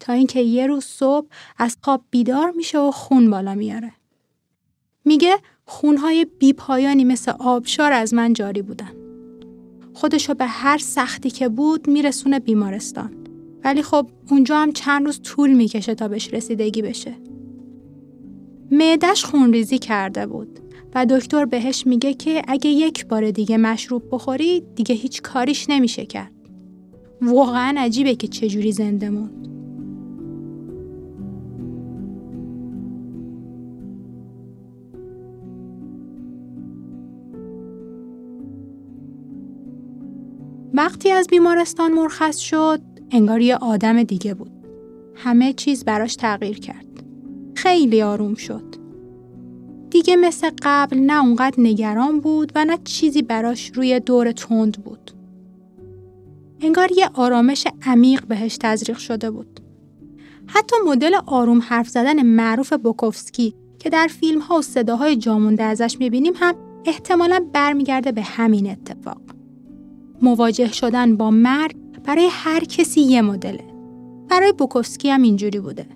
تا اینکه یه روز صبح از خواب بیدار میشه و خون بالا میاره. میگه خونهای بیپایانی مثل آبشار از من جاری بودن. خودشو به هر سختی که بود میرسونه بیمارستان. ولی خب اونجا هم چند روز طول می‌کشه تا بهش رسیدگی بشه. معدش خونریزی کرده بود و دکتر بهش میگه که اگه یک بار دیگه مشروب بخوری دیگه هیچ کاریش نمیشه کرد. واقعا عجیبه که چجوری زنده موند. وقتی از بیمارستان مرخص شد انگار یه آدم دیگه بود. همه چیز براش تغییر کرد. خیلی آروم شد. دیگه مثل قبل نه اونقدر نگران بود و نه چیزی براش روی دور تند بود. انگار یه آرامش عمیق بهش تزریق شده بود. حتی مدل آروم حرف زدن معروف بوکوفسکی که در فیلم ها و صداهای جامونده ازش می‌بینیم هم احتمالا برمیگرده به همین اتفاق. مواجه شدن با مرگ برای هر کسی یه مدله. برای بوکوفسکی هم اینجوری بوده.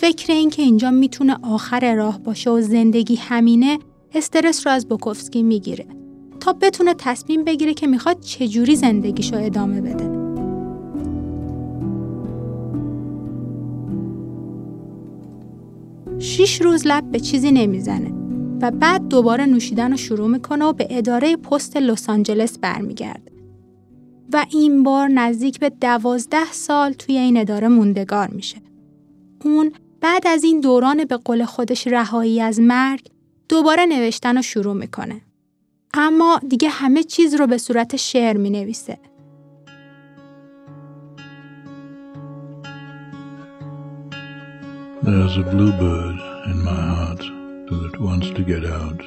فکر این که اینجا می‌تونه آخر راه باشه و زندگی همینه استرس رو از بوکوفسکی می‌گیره تا بتونه تصمیم بگیره که می‌خواد چجوری زندگیشو ادامه بده. شیش روز لب به چیزی نمی‌زنه و بعد دوباره نوشیدن رو شروع می‌کنه و به اداره پست لس آنجلس برمیگرده. و این بار نزدیک به دوازده سال توی این اداره موندگار میشه. اون بعد از این دوران به قول خودش رهایی از مرگ دوباره نوشتن رو شروع می‌کنه. اما دیگه همه چیز رو به صورت شعر می نویسه. There's a bluebird in my heart that wants to get out.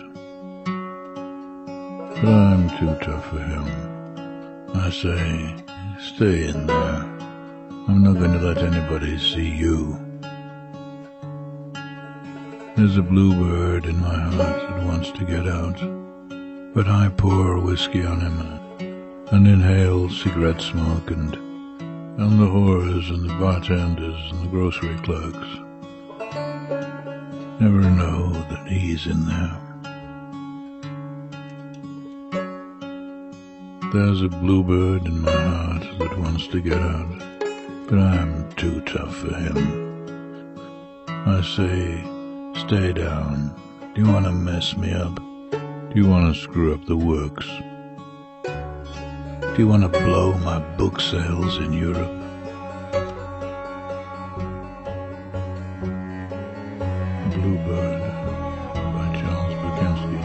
But I'm too tough for him. I say, stay in there. I'm not going to let anybody see you. There's a bluebird in my heart that wants to get out, but I pour whiskey on him and inhale cigarette smoke and and the whores and the bartenders and the grocery clerks never know that he's in there. There's a bluebird in my heart that wants to get out, but I'm too tough for him. I say, Stay down. Do you want to mess me up? Do you want to screw up the works? Do you want to blow my book sales in Europe? Bluebird by Charles Bukowski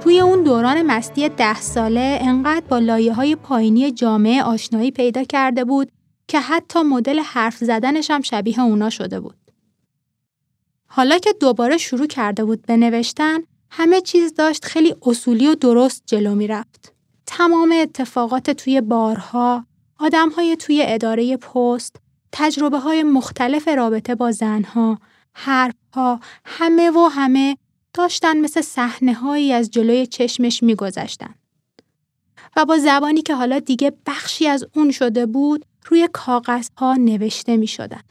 توی اون دوران مستی ده ساله انقدر با لایه های پایینی جامعه آشنایی پیدا کرده بود که حتی مدل حرف زدنش هم شبیه اونا شده بود. حالا که دوباره شروع کرده بود به نوشتن، همه چیز داشت خیلی اصولی و درست جلو می رفت. تمام اتفاقات توی بارها، آدمهای توی اداره پست، تجربه های مختلف رابطه با زنها، حرفها، همه و همه داشتن مثل صحنه هایی از جلوی چشمش میگذشتن. و با زبانی که حالا دیگه بخشی از اون شده بود روی کاغذها نوشته می شدن.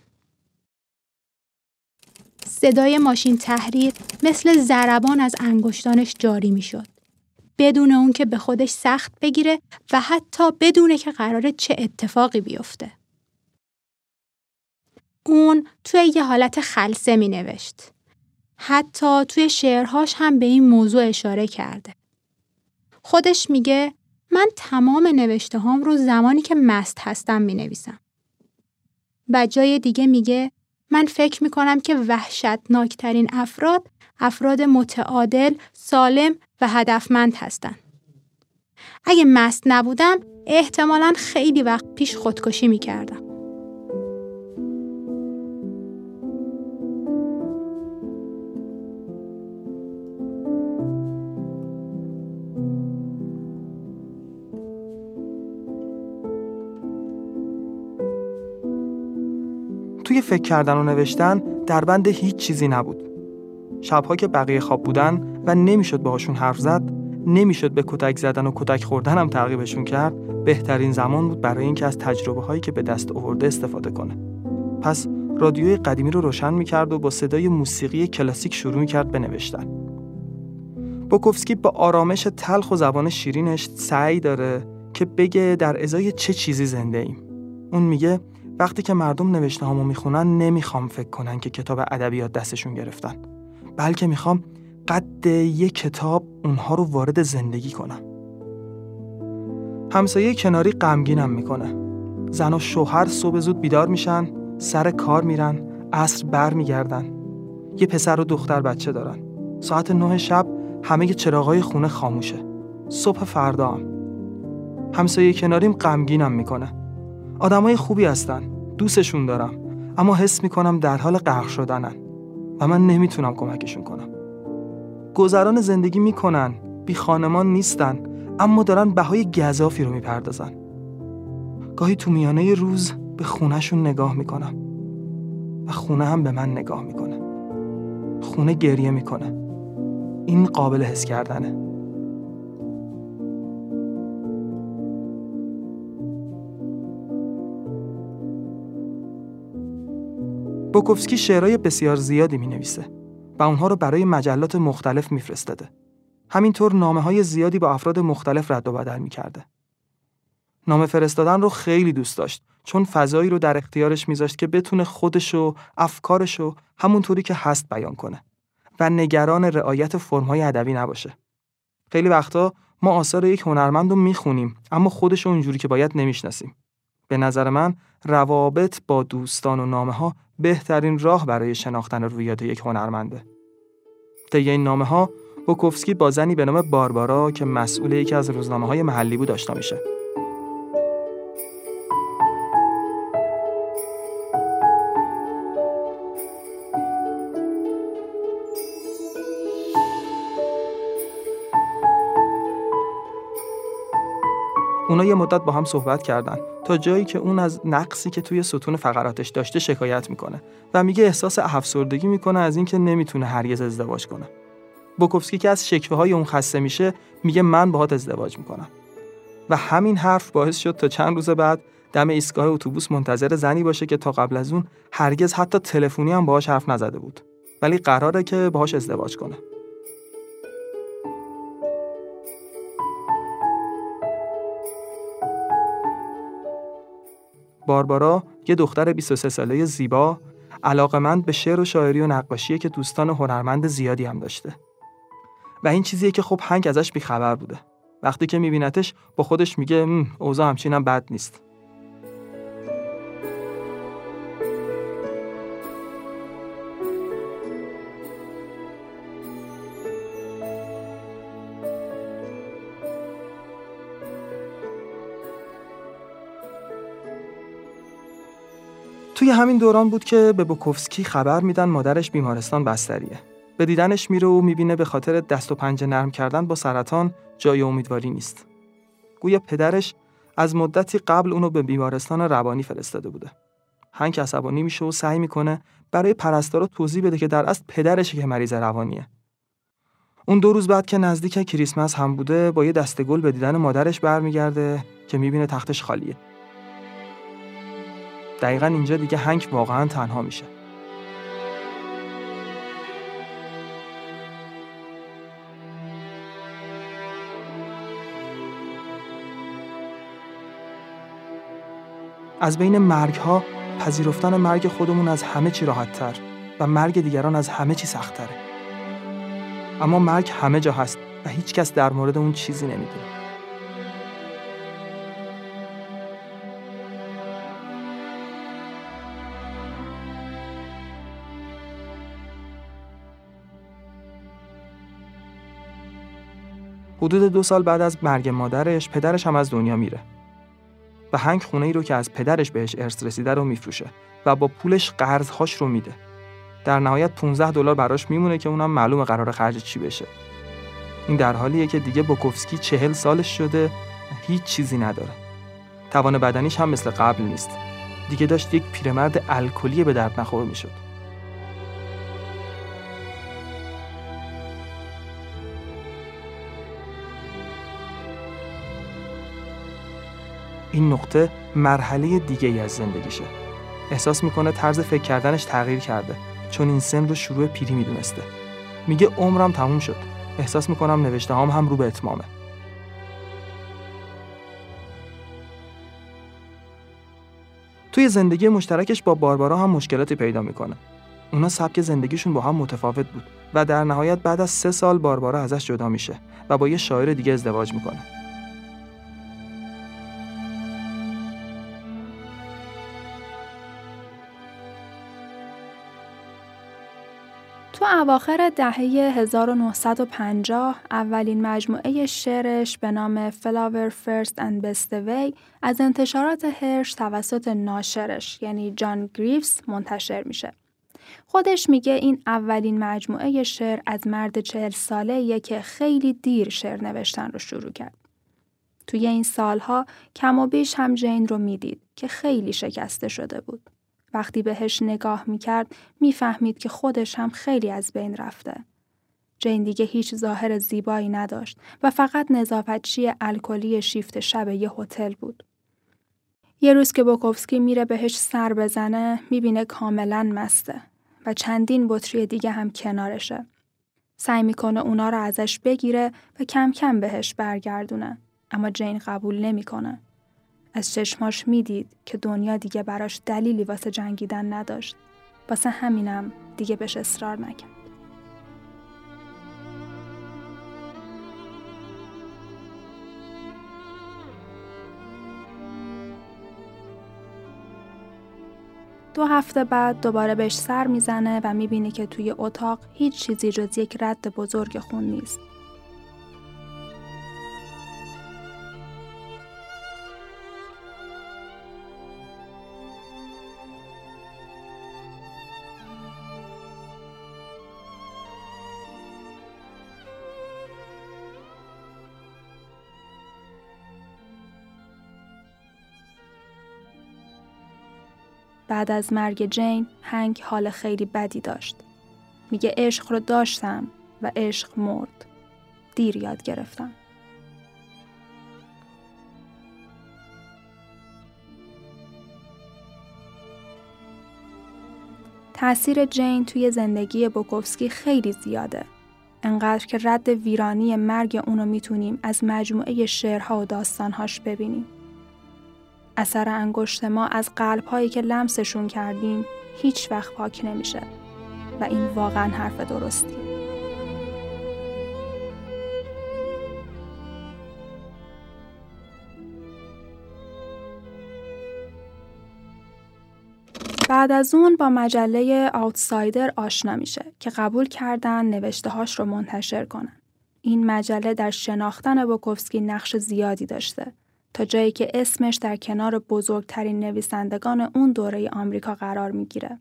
صدای ماشین تحریر مثل زربان از انگشتانش جاری می شد. بدون اون که به خودش سخت بگیره و حتی بدونه که قراره چه اتفاقی بیفته. اون توی یه حالت خلصه می نوشت. حتی توی شعرهاش هم به این موضوع اشاره کرده. خودش میگه من تمام نوشته هام رو زمانی که مست هستم می نویسم. و جای دیگه میگه من فکر می کنم که وحشتناکترین افراد افراد متعادل، سالم و هدفمند هستند. اگه مست نبودم احتمالا خیلی وقت پیش خودکشی می کردم. توی فکر کردن و نوشتن در بند هیچ چیزی نبود. شبها که بقیه خواب بودن و نمی‌شد باهاشون حرف زد، نمی‌شد به کتک زدن و کتک خوردن هم ترغیبشون کرد، بهترین زمان بود برای اینکه از تجربه هایی که به دست آورده استفاده کنه. پس رادیوی قدیمی رو روشن می‌کرد و با صدای موسیقی کلاسیک شروع می‌کرد به نوشتن. بوکوفسکی با آرامش تلخ و زبان شیرینش سعی داره که بگه در ازای چه چیزی زنده ایم. اون میگه وقتی که مردم نوشته هامو می‌خونن نمی‌خوام فکر کنن که کتاب ادبیات دستشون گرفتن. بلکه می‌خوام قد یک کتاب اونها رو وارد زندگی کنم. همسایه کناری غمگینم می‌کنه. زن و شوهر صبح زود بیدار میشن سر کار میرن عصر بر میگردن یه پسر و دختر بچه دارن. ساعت نه شب همه چراغای خونه خاموشه. صبح فردا هم. همسایه کناریم غمگینم می‌کنه. آدمای خوبی هستن. دوستشون دارم. اما حس می‌کنم در حال غرق شدنن. و من نمی‌تونم کمکشون کنم. گذران زندگی می‌کنن. بی خانمان نیستن. اما دارن بهای گذافی رو می‌پردازن. گاهی تو میانه روز به خونهشون نگاه می‌کنم. و خونه هم به من نگاه می‌کنه. خونه گریه می‌کنه. این قابل حس کردنه. بوکوفسکی شعرهای بسیار زیادی می نویسه و اونها رو برای مجلات مختلف میفرستاده. همینطور نامه های زیادی با افراد مختلف رد و بدل می کرده. نامه فرستادن رو خیلی دوست داشت چون فضایی رو در اختیارش میذاشت که بتونه خودش و افکارش رو همونطوری که هست بیان کنه و نگران رعایت فرمهای ادبی نباشه. خیلی وقتا ما آثار یک هنرمند رو می‌خونیم اما خودش رو اونجوری که باید نمی‌شناسیم. به نظر من روابط با دوستان و نامه ها بهترین راه برای شناختن رویات یک هنرمنده. طی این نامه ها بوکوفسکی با زنی به نام باربارا که مسئول یکی از روزنامه های محلی بود آشنا میشه. اونا یه مدت با هم صحبت کردن تا جایی که اون از نقصی که توی ستون فقراتش داشته شکایت می‌کنه و میگه احساس افسردگی می‌کنه از اینکه نمی‌تونه هرگز ازدواج کنه. بوکوفسکی که از شکوه های اون خسته میشه میگه من باهات ازدواج می‌کنم. و همین حرف باعث شد تا چند روز بعد دم ایستگاه اتوبوس منتظر زنی باشه که تا قبل از اون هرگز حتی تلفنی هم باهاش حرف نزده بود. ولی قراره که باهاش ازدواج کنه. باربارا یه دختر 23 ساله زیبا علاقمند به شعر و شاعری و نقاشیه که دوستان هنرمند زیادی هم داشته. و این چیزیه که خب هنگ ازش بیخبر بوده. وقتی که میبینتش با خودش میگه اوضاع همچینم بد نیست. توی همین دوران بود که به بوکوفسکی خبر میدن مادرش بیمارستان بستریه. به دیدنش میره و می‌بینه به خاطر دست و پنجه نرم کردن با سرطان جای امیدواری نیست. گویا پدرش از مدتی قبل اونو به بیمارستان روانی فرستاده بوده. هنگ عصبانی میشه و سعی می‌کنه برای پرستارا توضیح بده که در اصل پدرشه که مریض روانیه. اون دو روز بعد که نزدیک کریسمس هم بوده با یه دسته گل به دیدن مادرش برمیگرده که می‌بینه تختش خالیه. دقیقا اینجا دیگه هنگ واقعا تنها میشه. از بین مرگ ها پذیرفتن مرگ خودمون از همه چی راحت تر و مرگ دیگران از همه چی سخت تره. اما مرگ همه جا هست و هیچ کس در مورد اون چیزی نمی‌دونه. حدود دو سال بعد از مرگ مادرش پدرش هم از دنیا میره. و هنگ خونه ای رو که از پدرش بهش ارث رسیده رو میفروشه و با پولش قرضهاش رو میده. در نهایت 15 دلار براش میمونه که اونم معلوم قرار خرج چی بشه. این در حالیه که دیگه بوکوفسکی چهل سالش شده هیچ چیزی نداره. توان بدنیش هم مثل قبل نیست. دیگه داشت یک پیرمرد الکلی به درد نخور می‌شد. این نقطه مرحله دیگه ای از زندگیشه. احساس می‌کنه طرز فکر کردنش تغییر کرده. چون این سن رو شروع پیری می‌دونسته. میگه عمرم تموم شد. احساس می‌کنم نوشته هم, هم رو به اتمامه. توی زندگی مشترکش با باربارا هم مشکلاتی پیدا می‌کنه. اونا سبک زندگیشون با هم متفاوت بود و در نهایت بعد از سه سال باربارا ازش جدا میشه و با یه شاعر دیگه ازدواج می‌کنه. تو اواخر دهه 1950 اولین مجموعه شعرش به نام Flower First and Best Way از انتشارات هرش توسط ناشرش یعنی جان گریفز منتشر میشه. خودش میگه این اولین مجموعه شعر از مرد چهل ساله که خیلی دیر شعر نوشتن رو شروع کرد. توی این سالها کم و بیش هم جین رو می‌دید که خیلی شکسته شده بود. وقتی بهش نگاه می‌کرد می‌فهمید که خودش هم خیلی از بین رفته. جین دیگه هیچ ظاهر زیبایی نداشت و فقط نظافتچی الکلی شیفت شب یه هتل بود. یه روز که بوکوفسکی میره بهش سر بزنه می‌بینه کاملا مسته و چندین بطری دیگه هم کنارشه. سعی می‌کنه اونا رو ازش بگیره و کم کم بهش برگردونه اما جین قبول نمی‌کنه. از چشماش می‌دید که دنیا دیگه براش دلیلی واسه جنگیدن نداشت. واسه همینم دیگه بهش اصرار نکرد. دو هفته بعد دوباره بهش سر می‌زنه و می‌بینی که توی اتاق هیچ چیزی جز یک رد بزرگ خون نیست. بعد از مرگ جین هنگ حال خیلی بدی داشت. میگه عشق رو داشتم و عشق مرد. دیر یاد گرفتم. تأثیر جین توی زندگی بوکوفسکی خیلی زیاده. انقدر که رد ویرانی مرگ اونو می‌تونیم از مجموعه شعرها و داستانهاش ببینیم. اثر انگشت ما از قلب هایی که لمسشون کردیم هیچ وقت پاک نمیشه و این واقعا حرف درستی. بعد از اون با مجله آوتسایدر آشنا میشه که قبول کردن نوشته هاش رو منتشر کنن. این مجله در شناختن بوکوفسکی نقش زیادی داشته تا جایی که اسمش در کنار بزرگترین نویسندگان اون دوره آمریکا قرار می‌گیره.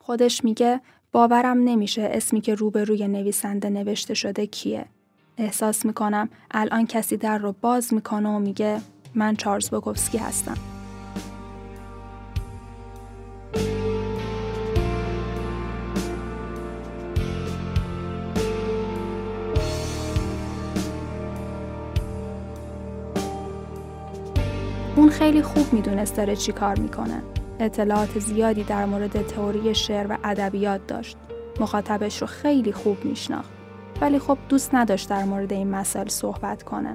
خودش میگه باورم نمیشه اسمی که روبروی نویسنده نوشته شده کیه. احساس می‌کنم الان کسی در رو باز می‌کنه و میگه من چارلز بوکوفسکی هستم. اون خیلی خوب می‌دونست داره چی کار می‌کنه. اطلاعات زیادی در مورد تئوری شعر و ادبیات داشت. مخاطبش رو خیلی خوب میشناخت. ولی خب دوست نداشت در مورد این مسائل صحبت کنه.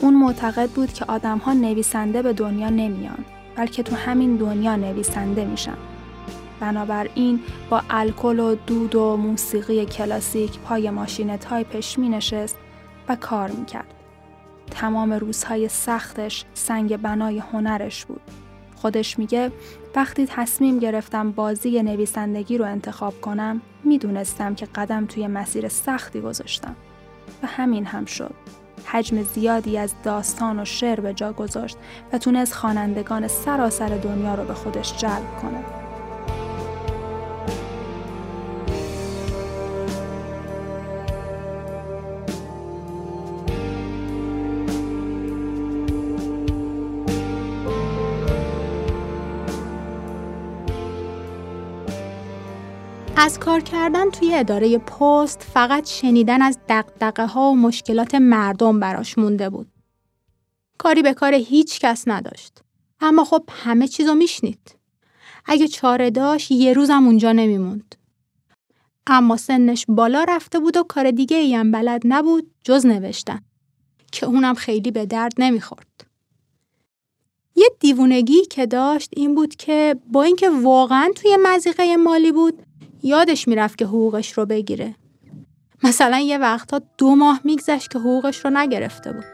اون معتقد بود که آدمها نویسنده به دنیا نمیان بلکه تو همین دنیا نویسنده میشن. بنابراین با الکل و دود و موسیقی کلاسیک پای ماشین تایپش می نشست و کار می‌کرد. تمام روزهای سختش سنگ بنای هنرش بود. خودش میگه وقتی تصمیم گرفتم بازی نویسندگی رو انتخاب کنم می‌دونستم که قدم توی مسیر سختی گذاشتم و همین هم شد. حجم زیادی از داستان و شعر به جا گذاشت و تونست خوانندگان سراسر دنیا رو به خودش جلب کنه. از کار کردن توی اداره پست فقط شنیدن از دقدقه ها و مشکلات مردم براش مونده بود. کاری به کار هیچ کس نداشت. اما خب همه چیزو میشنید. اگه چاره داشت یه روزم اونجا نمیموند. اما سنش بالا رفته بود و کار دیگه ای هم بلد نبود جز نوشتن که اونم خیلی به درد نمی‌خورد. یه دیوونگی که داشت این بود که با اینکه واقعا توی مزیقه مالی بود یادش می‌رفت که حقوقش رو بگیره. مثلا یه وقتا دو ماه میگذشت که حقوقش رو نگرفته بود.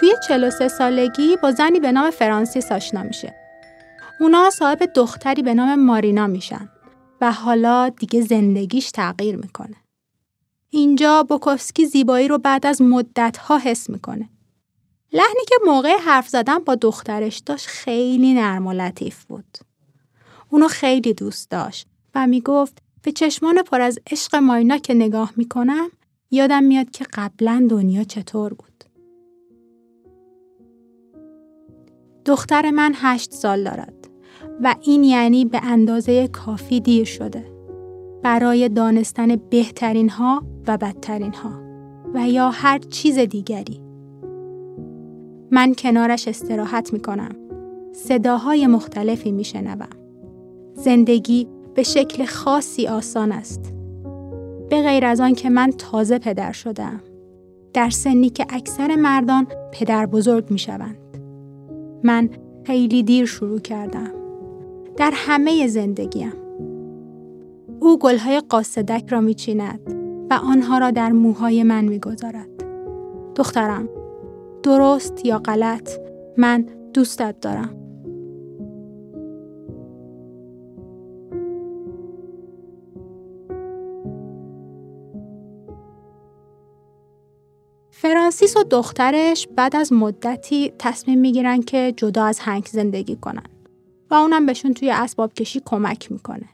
توی 43 سالگی با زنی به نام فرانسیس آشنا میشه. اونا صاحب دختری به نام مارینا میشن. و حالا دیگه زندگیش تغییر می‌کنه. اینجا بوکوفسکی زیبایی رو بعد از مدتها حس می‌کنه. لحنی که موقع حرف زدن با دخترش داشت خیلی نرم و لطیف بود. اونو خیلی دوست داشت و می‌گفت به چشمان پر از عشق ماینا که نگاه می‌کنم یادم میاد که قبلا دنیا چطور بود. دختر من هشت سال دارد. و این یعنی به اندازه کافی دیر شده برای دانستن بهترین ها و بدترین ها و یا هر چیز دیگری. من کنارش استراحت می کنم. صداهای مختلفی می شنوم. زندگی به شکل خاصی آسان است. به غیر از آن که من تازه پدر شدم. در سنی که اکثر مردان پدر بزرگ می شوند. من خیلی دیر شروع کردم. در همه زندگیم. او گلهای قاصدک را میچیند و آنها را در موهای من می‌گذارد. دخترم، درست یا غلط، من دوستت دارم. فرانسیس و دخترش بعد از مدتی تصمیم می‌گیرن که جدا از هنگ زندگی کنن. و اونم بهشون توی اسباب کشی کمک می‌کنه.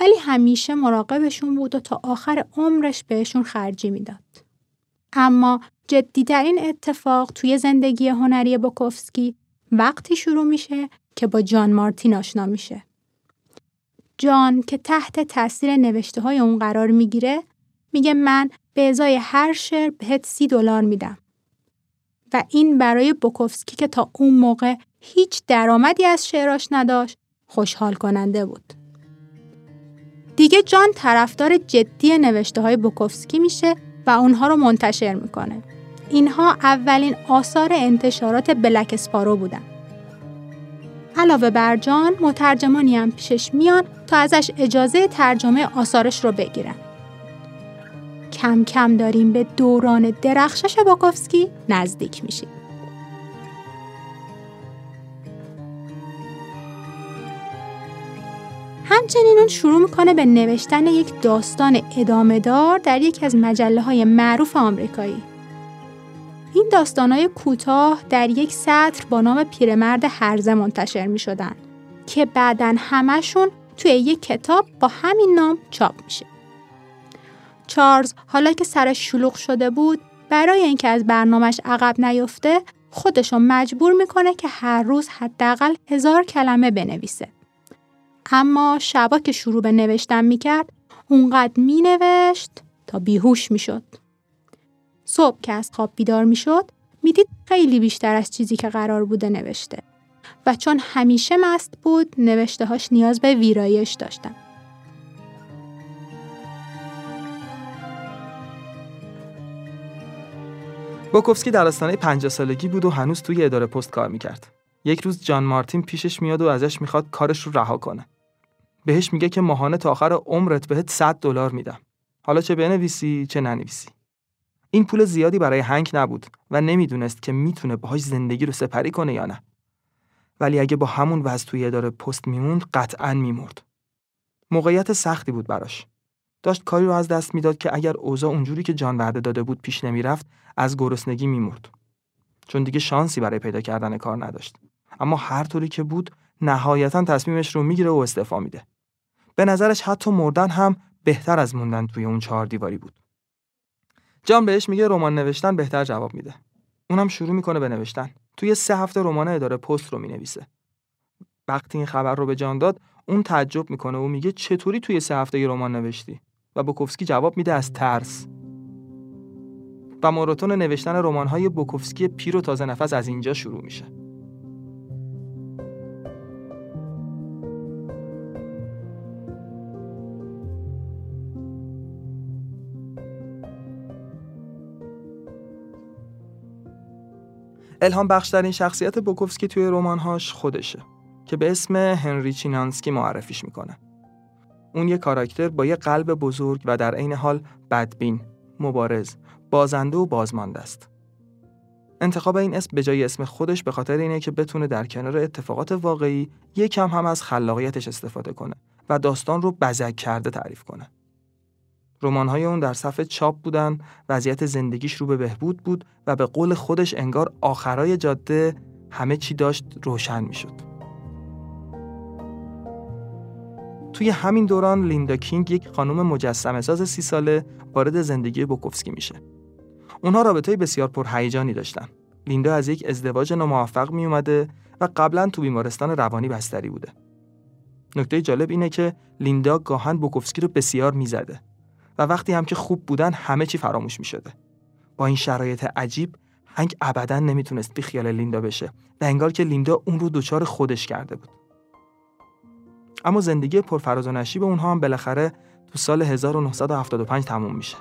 ولی همیشه مراقبشون بود و تا آخر عمرش بهشون خرجی می‌داد. اما جدیترین اتفاق توی زندگی هنری بوکوفسکی وقتی شروع میشه که با جان مارتین آشنا میشه. جان که تحت تاثیر نوشته های اون قرار می‌گیره میگه من به ازای هر شعر بهت سی دلار میدم. و این برای بوکوفسکی که تا اون موقع هیچ درآمدی از شعراش نداشت خوشحال کننده بود. دیگه جان طرفدار جدی نوشته های بوکوفسکی میشه و اونها رو منتشر می‌کنه. اینها اولین آثار انتشارات بلک اسپارو بودن. علاوه بر جان مترجمانی هم پیشش میان تا ازش اجازه ترجمه آثارش رو بگیرن. کم کم داریم به دوران درخشش باکوفسکی نزدیک میشیم. همچنین اون شروع می‌کنه به نوشتن یک داستان ادامه دار در یکی از مجله های معروف آمریکایی. این داستانهای کوتاه در یک سطر با نام پیرمرد هرزه منتشر می شدن که بعدا همشون توی یک کتاب با همین نام چاپ میشه. چارلز حالا که سرش شلوغ شده بود برای اینکه از برنامهش عقب نیفته خودشو مجبور می‌کنه که هر روز حداقل هزار کلمه بنویسه. اما شبا که شروع به نوشتن می‌کرد اونقدر مینوشت تا بیهوش می‌شد. صبح که از خواب بیدار می‌شد می‌دید خیلی بیشتر از چیزی که قرار بوده نوشته و چون همیشه مست بود نوشته هاش نیاز به ویرایش داشتن. بوکوفسکی در آستانه 50 سالگی بود و هنوز توی اداره پست کار می‌کرد. یک روز جان مارتین پیشش میاد و ازش می‌خواد کارش رو رها کنه. بهش میگه که ماهانه تا آخر عمرت بهت 100 دلار میدم. حالا چه بنویسی چه ننویسی. این پول زیادی برای هنگ نبود و نمی‌دونست که می‌تونه باهاش زندگی رو سپری کنه یا نه. ولی اگه با همون وضع توی اداره پست میموند قطعا میمرد. موقعیت سختی بود براش. داشت کاری رو از دست می‌داد که اگر اوضاع اونجوری که جان وعده داده بود پیش نمی‌رفت از گرسنگی میمرد. چون دیگه شانسی برای پیدا کردن کار نداشت. اما هر طوری که بود نهایتا تصمیمش رو می‌گیره و استعفا میده. به نظرش حتی مردن هم بهتر از موندن توی اون چهار دیواری بود. جان بهش میگه رمان نوشتن بهتر جواب میده. اونم شروع می‌کنه به نوشتن. توی سه هفته رمان اداره پست رو می‌نویسه. وقتی این خبر رو به جان داد، اون تعجب می‌کنه و میگه چطوری توی سه هفته رمان نوشتی؟ و بوکوفسکی جواب میده از ترس. و ماراتون نوشتن رمان‌های بوکوفسکی پیر و تازه نفس از اینجا شروع میشه. الهام بخشترین شخصیت بوکوفسکی توی رمان‌هاش خودشه که به اسم هنری چینانسکی معرفیش می‌کنه. اون یه کاراکتر با یه قلب بزرگ و در عین حال بدبین، مبارز، بازنده و بازمانده است. انتخاب این اسم به جای اسم خودش به خاطر اینه که بتونه در کنار اتفاقات واقعی یکم هم از خلاقیتش استفاده کنه و داستان رو بزک کرده تعریف کنه. رمان‌های اون در صفحه چاپ بودن، وضعیت زندگیش رو به بهبود بود و به قول خودش انگار آخرای جاده همه چی داشت روشن می‌شد. توی همین دوران لیندا کینگ یک خانم مجسمه ساز سی ساله وارد زندگی بوکوفسکی میشه. اونها رابطه بسیار پرهیجانی داشتن. لیندا از یک ازدواج ناموفق می اومده و قبلا تو بیمارستان روانی بستری بوده. نکته جالب اینه که لیندا گاهن بوکوفسکی رو بسیار می‌زده و وقتی هم که خوب بودن همه چی فراموش می شده. با این شرایط عجیب هنگ ابدا نمی‌تونست بی خیال لیندا بشه و انگار که لیندا اون رو دچار خودش کرده بود. اما زندگی پرفراز و نشیب اونها هم بالاخره تو سال 1975 تموم میشه.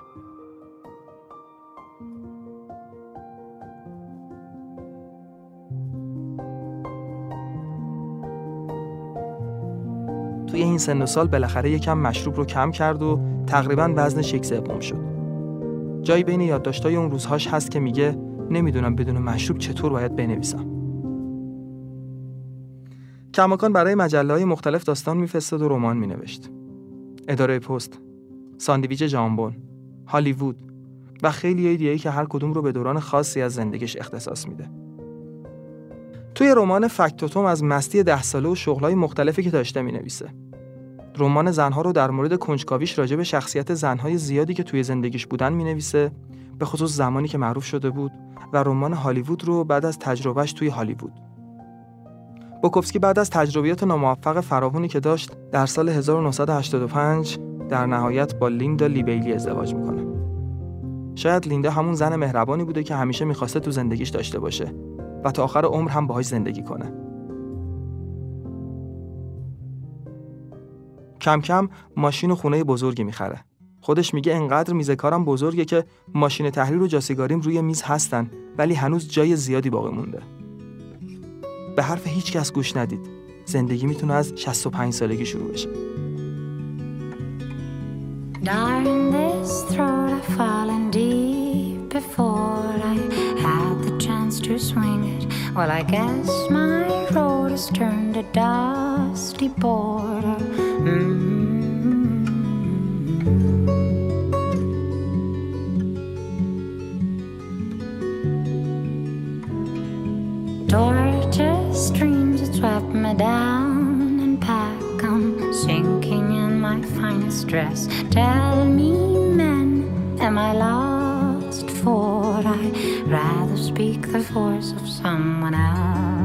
توی این سن و سال بالاخره یکم مشروب رو کم کرد و تقریبا وزنش یک سوم شد. جایی بین یادداشت‌های اون روزهاش هست که میگه نمی‌دونم بدون مشروب چطور باید بنویسم. کماکان برای مجله های مختلف داستان میفرستاد و رمان مینوشت. اداره پست، ساندویچ جامبون، هالیوود و خیلی دیگه که هر کدوم رو به دوران خاصی از زندگیش اختصاص میده. توی رمان فکتوتوم از مستی ده ساله و شغلهای مختلفی که داشته می نویسه. رمان زنها رو در مورد کنجکاویش راجع به شخصیت زنهای زیادی که توی زندگیش بودن می نویسه به خصوص زمانی که معروف شده بود و رمان هالیوود رو بعد از تجربهش توی هالیوود. بوکوفسکی بعد از تجربیات ناموفق فراوانی که داشت در سال 1985 در نهایت با لیندا لیبیلی ازدواج می‌کنه. شاید لیندا همون زن مهربانی بوده که همیشه می‌خواسته تو زندگیش داشته باشه و تا آخر عمر هم باهاش زندگی کنه. کم کم ماشین و خونه بزرگی می‌خره. خودش میگه انقدر میز کارم بزرگه که ماشین تحریر و جاسیگاریم روی میز هستن ولی هنوز جای زیادی باقی مونده. به حرف هیچ کس گوش ندید. زندگی می‌تونه از 65 سالگی شروع بشه. Darn this throat I've fallen deep before I to swing it. Well, I guess my road has turned a dusty border. Mm-hmm. Torturous dreams that swept me down and back. I'm sinking in my finest dress. Tell me, men, am I lost? For I'd rather speak the voice of someone else.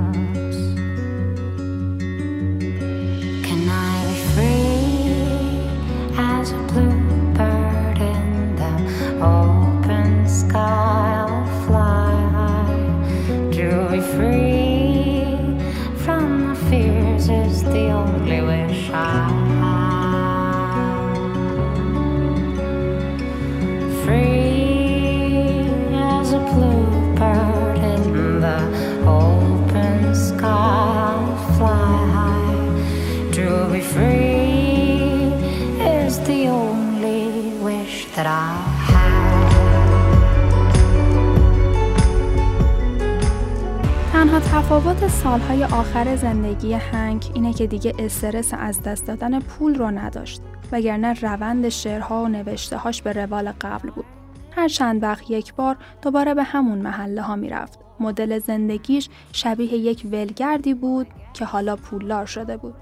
تفاوت سالهای آخر زندگی هنگ اینه که دیگه استرس از دست دادن پول رو نداشت وگرنه روند شعرها و نوشتههاش به روال قبل بود. هر چند وقت یک بار دوباره به همون محله ها می‌رفت. مدل زندگیش شبیه یک ولگردی بود که حالا پولدار شده بود.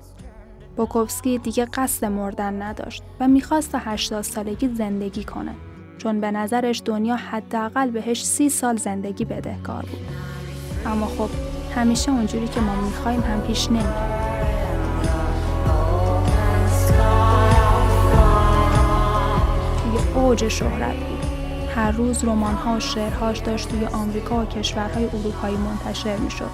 بوکوفسکی دیگه قصد مردن نداشت و می‌خواست تا 80 سالگی زندگی کنه چون به نظرش دنیا حداقل بهش سی سال زندگی بدهکار بود. اما خب همیشه اونجوری که ما می‌خوایم هم پیش نمیره. توی اوج شهرت بود. هر روز رمان‌ها و شعرهاش داشت توی آمریکا و کشورهای اروپایی منتشر می‌شد.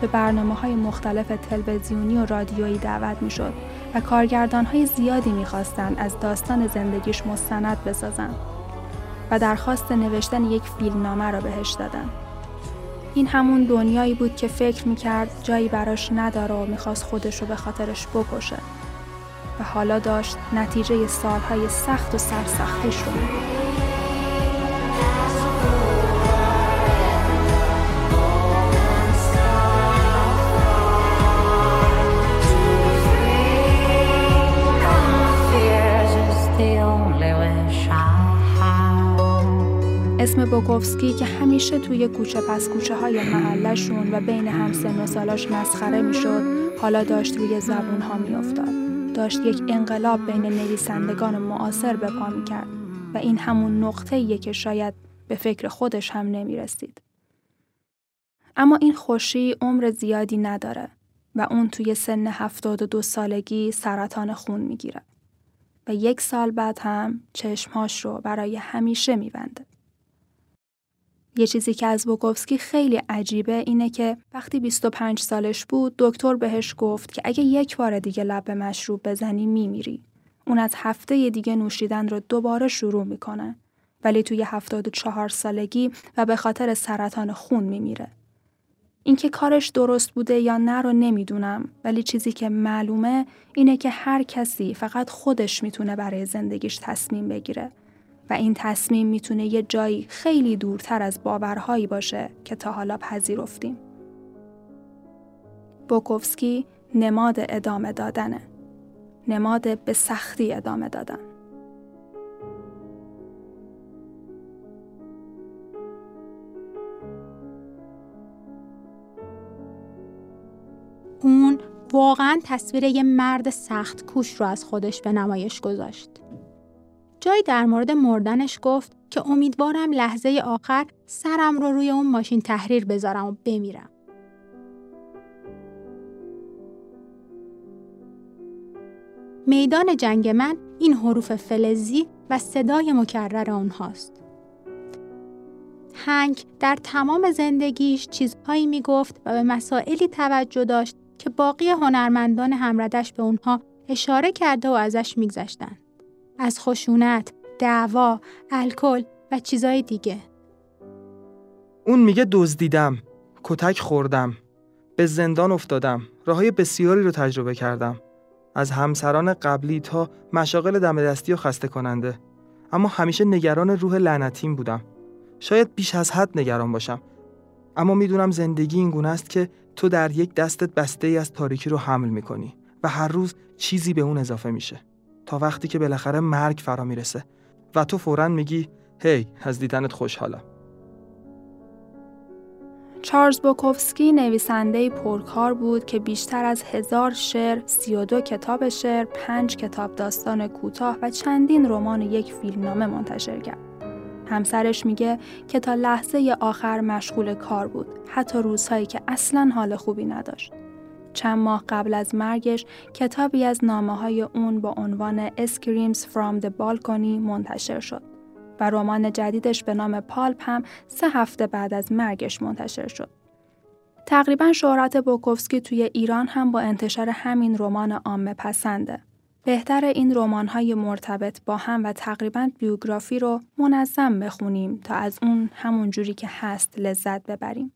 به برنامه های مختلف تلویزیونی و رادیویی دعوت می‌شد و کارگردان های زیادی می‌خواستند از داستان زندگیش مستند بسازند و درخواست نوشتن یک فیلمنامه را بهش دادن. این همون دنیایی بود که فکر می‌کرد جایی براش نداره و می‌خواست خودش رو به خاطرش بکشه. و حالا داشت نتیجه سالهای سخت و سرسختش رو می‌دید. اسم بوکوفسکی که همیشه توی کوچه پس کوچه های محلشون و بین همسن و سالاش مسخره می‌شد حالا داشت روی زبون ها میافتاد داشت یک انقلاب بین نویسندگان معاصر به پا می‌کرد و این همون نقطه ایه که شاید به فکر خودش هم نمی رسید. اما این خوشی عمر زیادی نداره و اون توی سن 72 سالگی سرطان خون می‌گیره و یک سال بعد هم چشمهاش رو برای همیشه میبنده. یه چیزی که از بوکوفسکی خیلی عجیبه اینه که وقتی 25 سالش بود دکتر بهش گفت که اگه یک بار دیگه لب به مشروب بزنی میمیری. اون از هفته دیگه نوشیدن رو دوباره شروع می‌کنه. ولی توی 74 سالگی و به خاطر سرطان خون میمیره. اینکه کارش درست بوده یا نه رو نمی‌دونم ولی چیزی که معلومه اینه که هر کسی فقط خودش می‌تونه برای زندگیش تصمیم بگیره و این تصمیم می‌تونه یه جایی خیلی دورتر از باورهایی باشه که تا حالا پذیرفتیم. بوکوفسکی نماد ادامه دادنه. نماد به سختی ادامه دادن. اون واقعا تصویر یه مرد سخت کوش رو از خودش به نمایش گذاشت. جایی در مورد مردنش گفت که امیدوارم لحظه آخر سرم رو روی اون ماشین تحریر بذارم و بمیرم. میدان جنگ من این حروف فلزی و صدای مکرر اونهاست. هنگ در تمام زندگیش چیزهایی می‌گفت و به مسائلی توجه داشت که باقی هنرمندان همردش به اونها اشاره کرده و ازش میگذشتن. از خشونت، دعوا، الکل و چیزای دیگه. اون میگه دزدیدم، کتک خوردم، به زندان افتادم، راههای بسیاری رو تجربه کردم. از همسران قبلی تا مشاغل دم دستی و خسته کننده. اما همیشه نگران روح لعنتیم بودم. شاید بیش از حد نگران باشم. اما می‌دونم زندگی این گونه است که تو در یک دستت بسته ای از تاریکی رو حمل می‌کنی و هر روز چیزی به اون اضافه میشه. تا وقتی که بالاخره مرگ فرا می‌رسه و تو فورا میگی هی از دیدنت خوشحالم. چارلز بوکوفسکی نویسنده پرکار بود که بیشتر از هزار شعر، 32 کتاب شعر، پنج کتاب داستان کوتاه و چندین رمان یک فیلمنامه منتشر کرد. همسرش میگه که تا لحظه آخر مشغول کار بود، حتی روزهایی که اصلا حال خوبی نداشت. چند ماه قبل از مرگش کتابی از نامه های اون با عنوان Screams from the Balcony منتشر شد. و رمان جدیدش به نام پالپ هم سه هفته بعد از مرگش منتشر شد. تقریبا شهرت بوکوفسکی توی ایران هم با انتشار همین رمان عامه پسنده. بهتر این های مرتبط با هم و تقریبا بیوگرافی رو منظم بخونیم تا از اون همون جوری که هست لذت ببریم.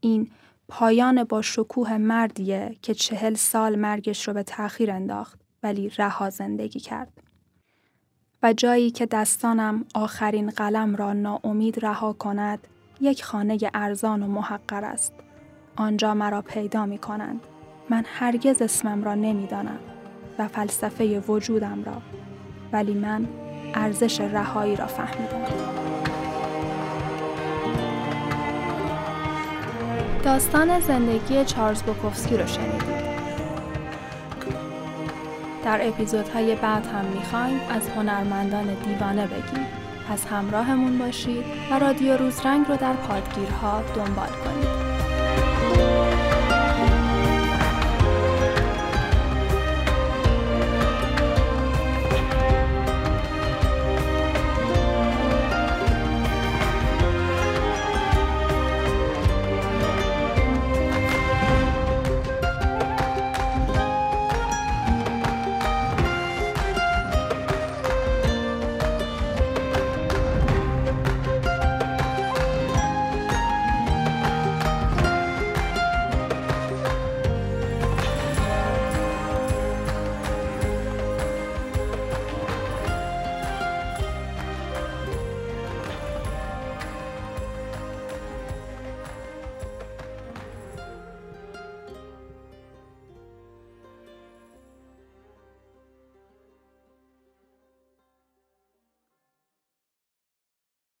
این پایان با شکوه مردیه که چهل سال مرگش رو به تأخیر انداخت ولی رها زندگی کرد. و جایی که دستانم آخرین قلم را ناامید رها کند یک خانه ارزان و محقر است. آنجا مرا پیدا می کنند. من هرگز اسمم را نمی‌دانم و فلسفه وجودم را. ولی من ارزش رهایی را فهمیدم. داستان زندگی چارلز بوکوفسکی رو شنیدید. در اپیزودهای بعد هم می‌خوایم از هنرمندان دیوانه بگیم. پس همراهمون باشید و رادیو روزرنگ رو در پادگیرها دنبال کنید.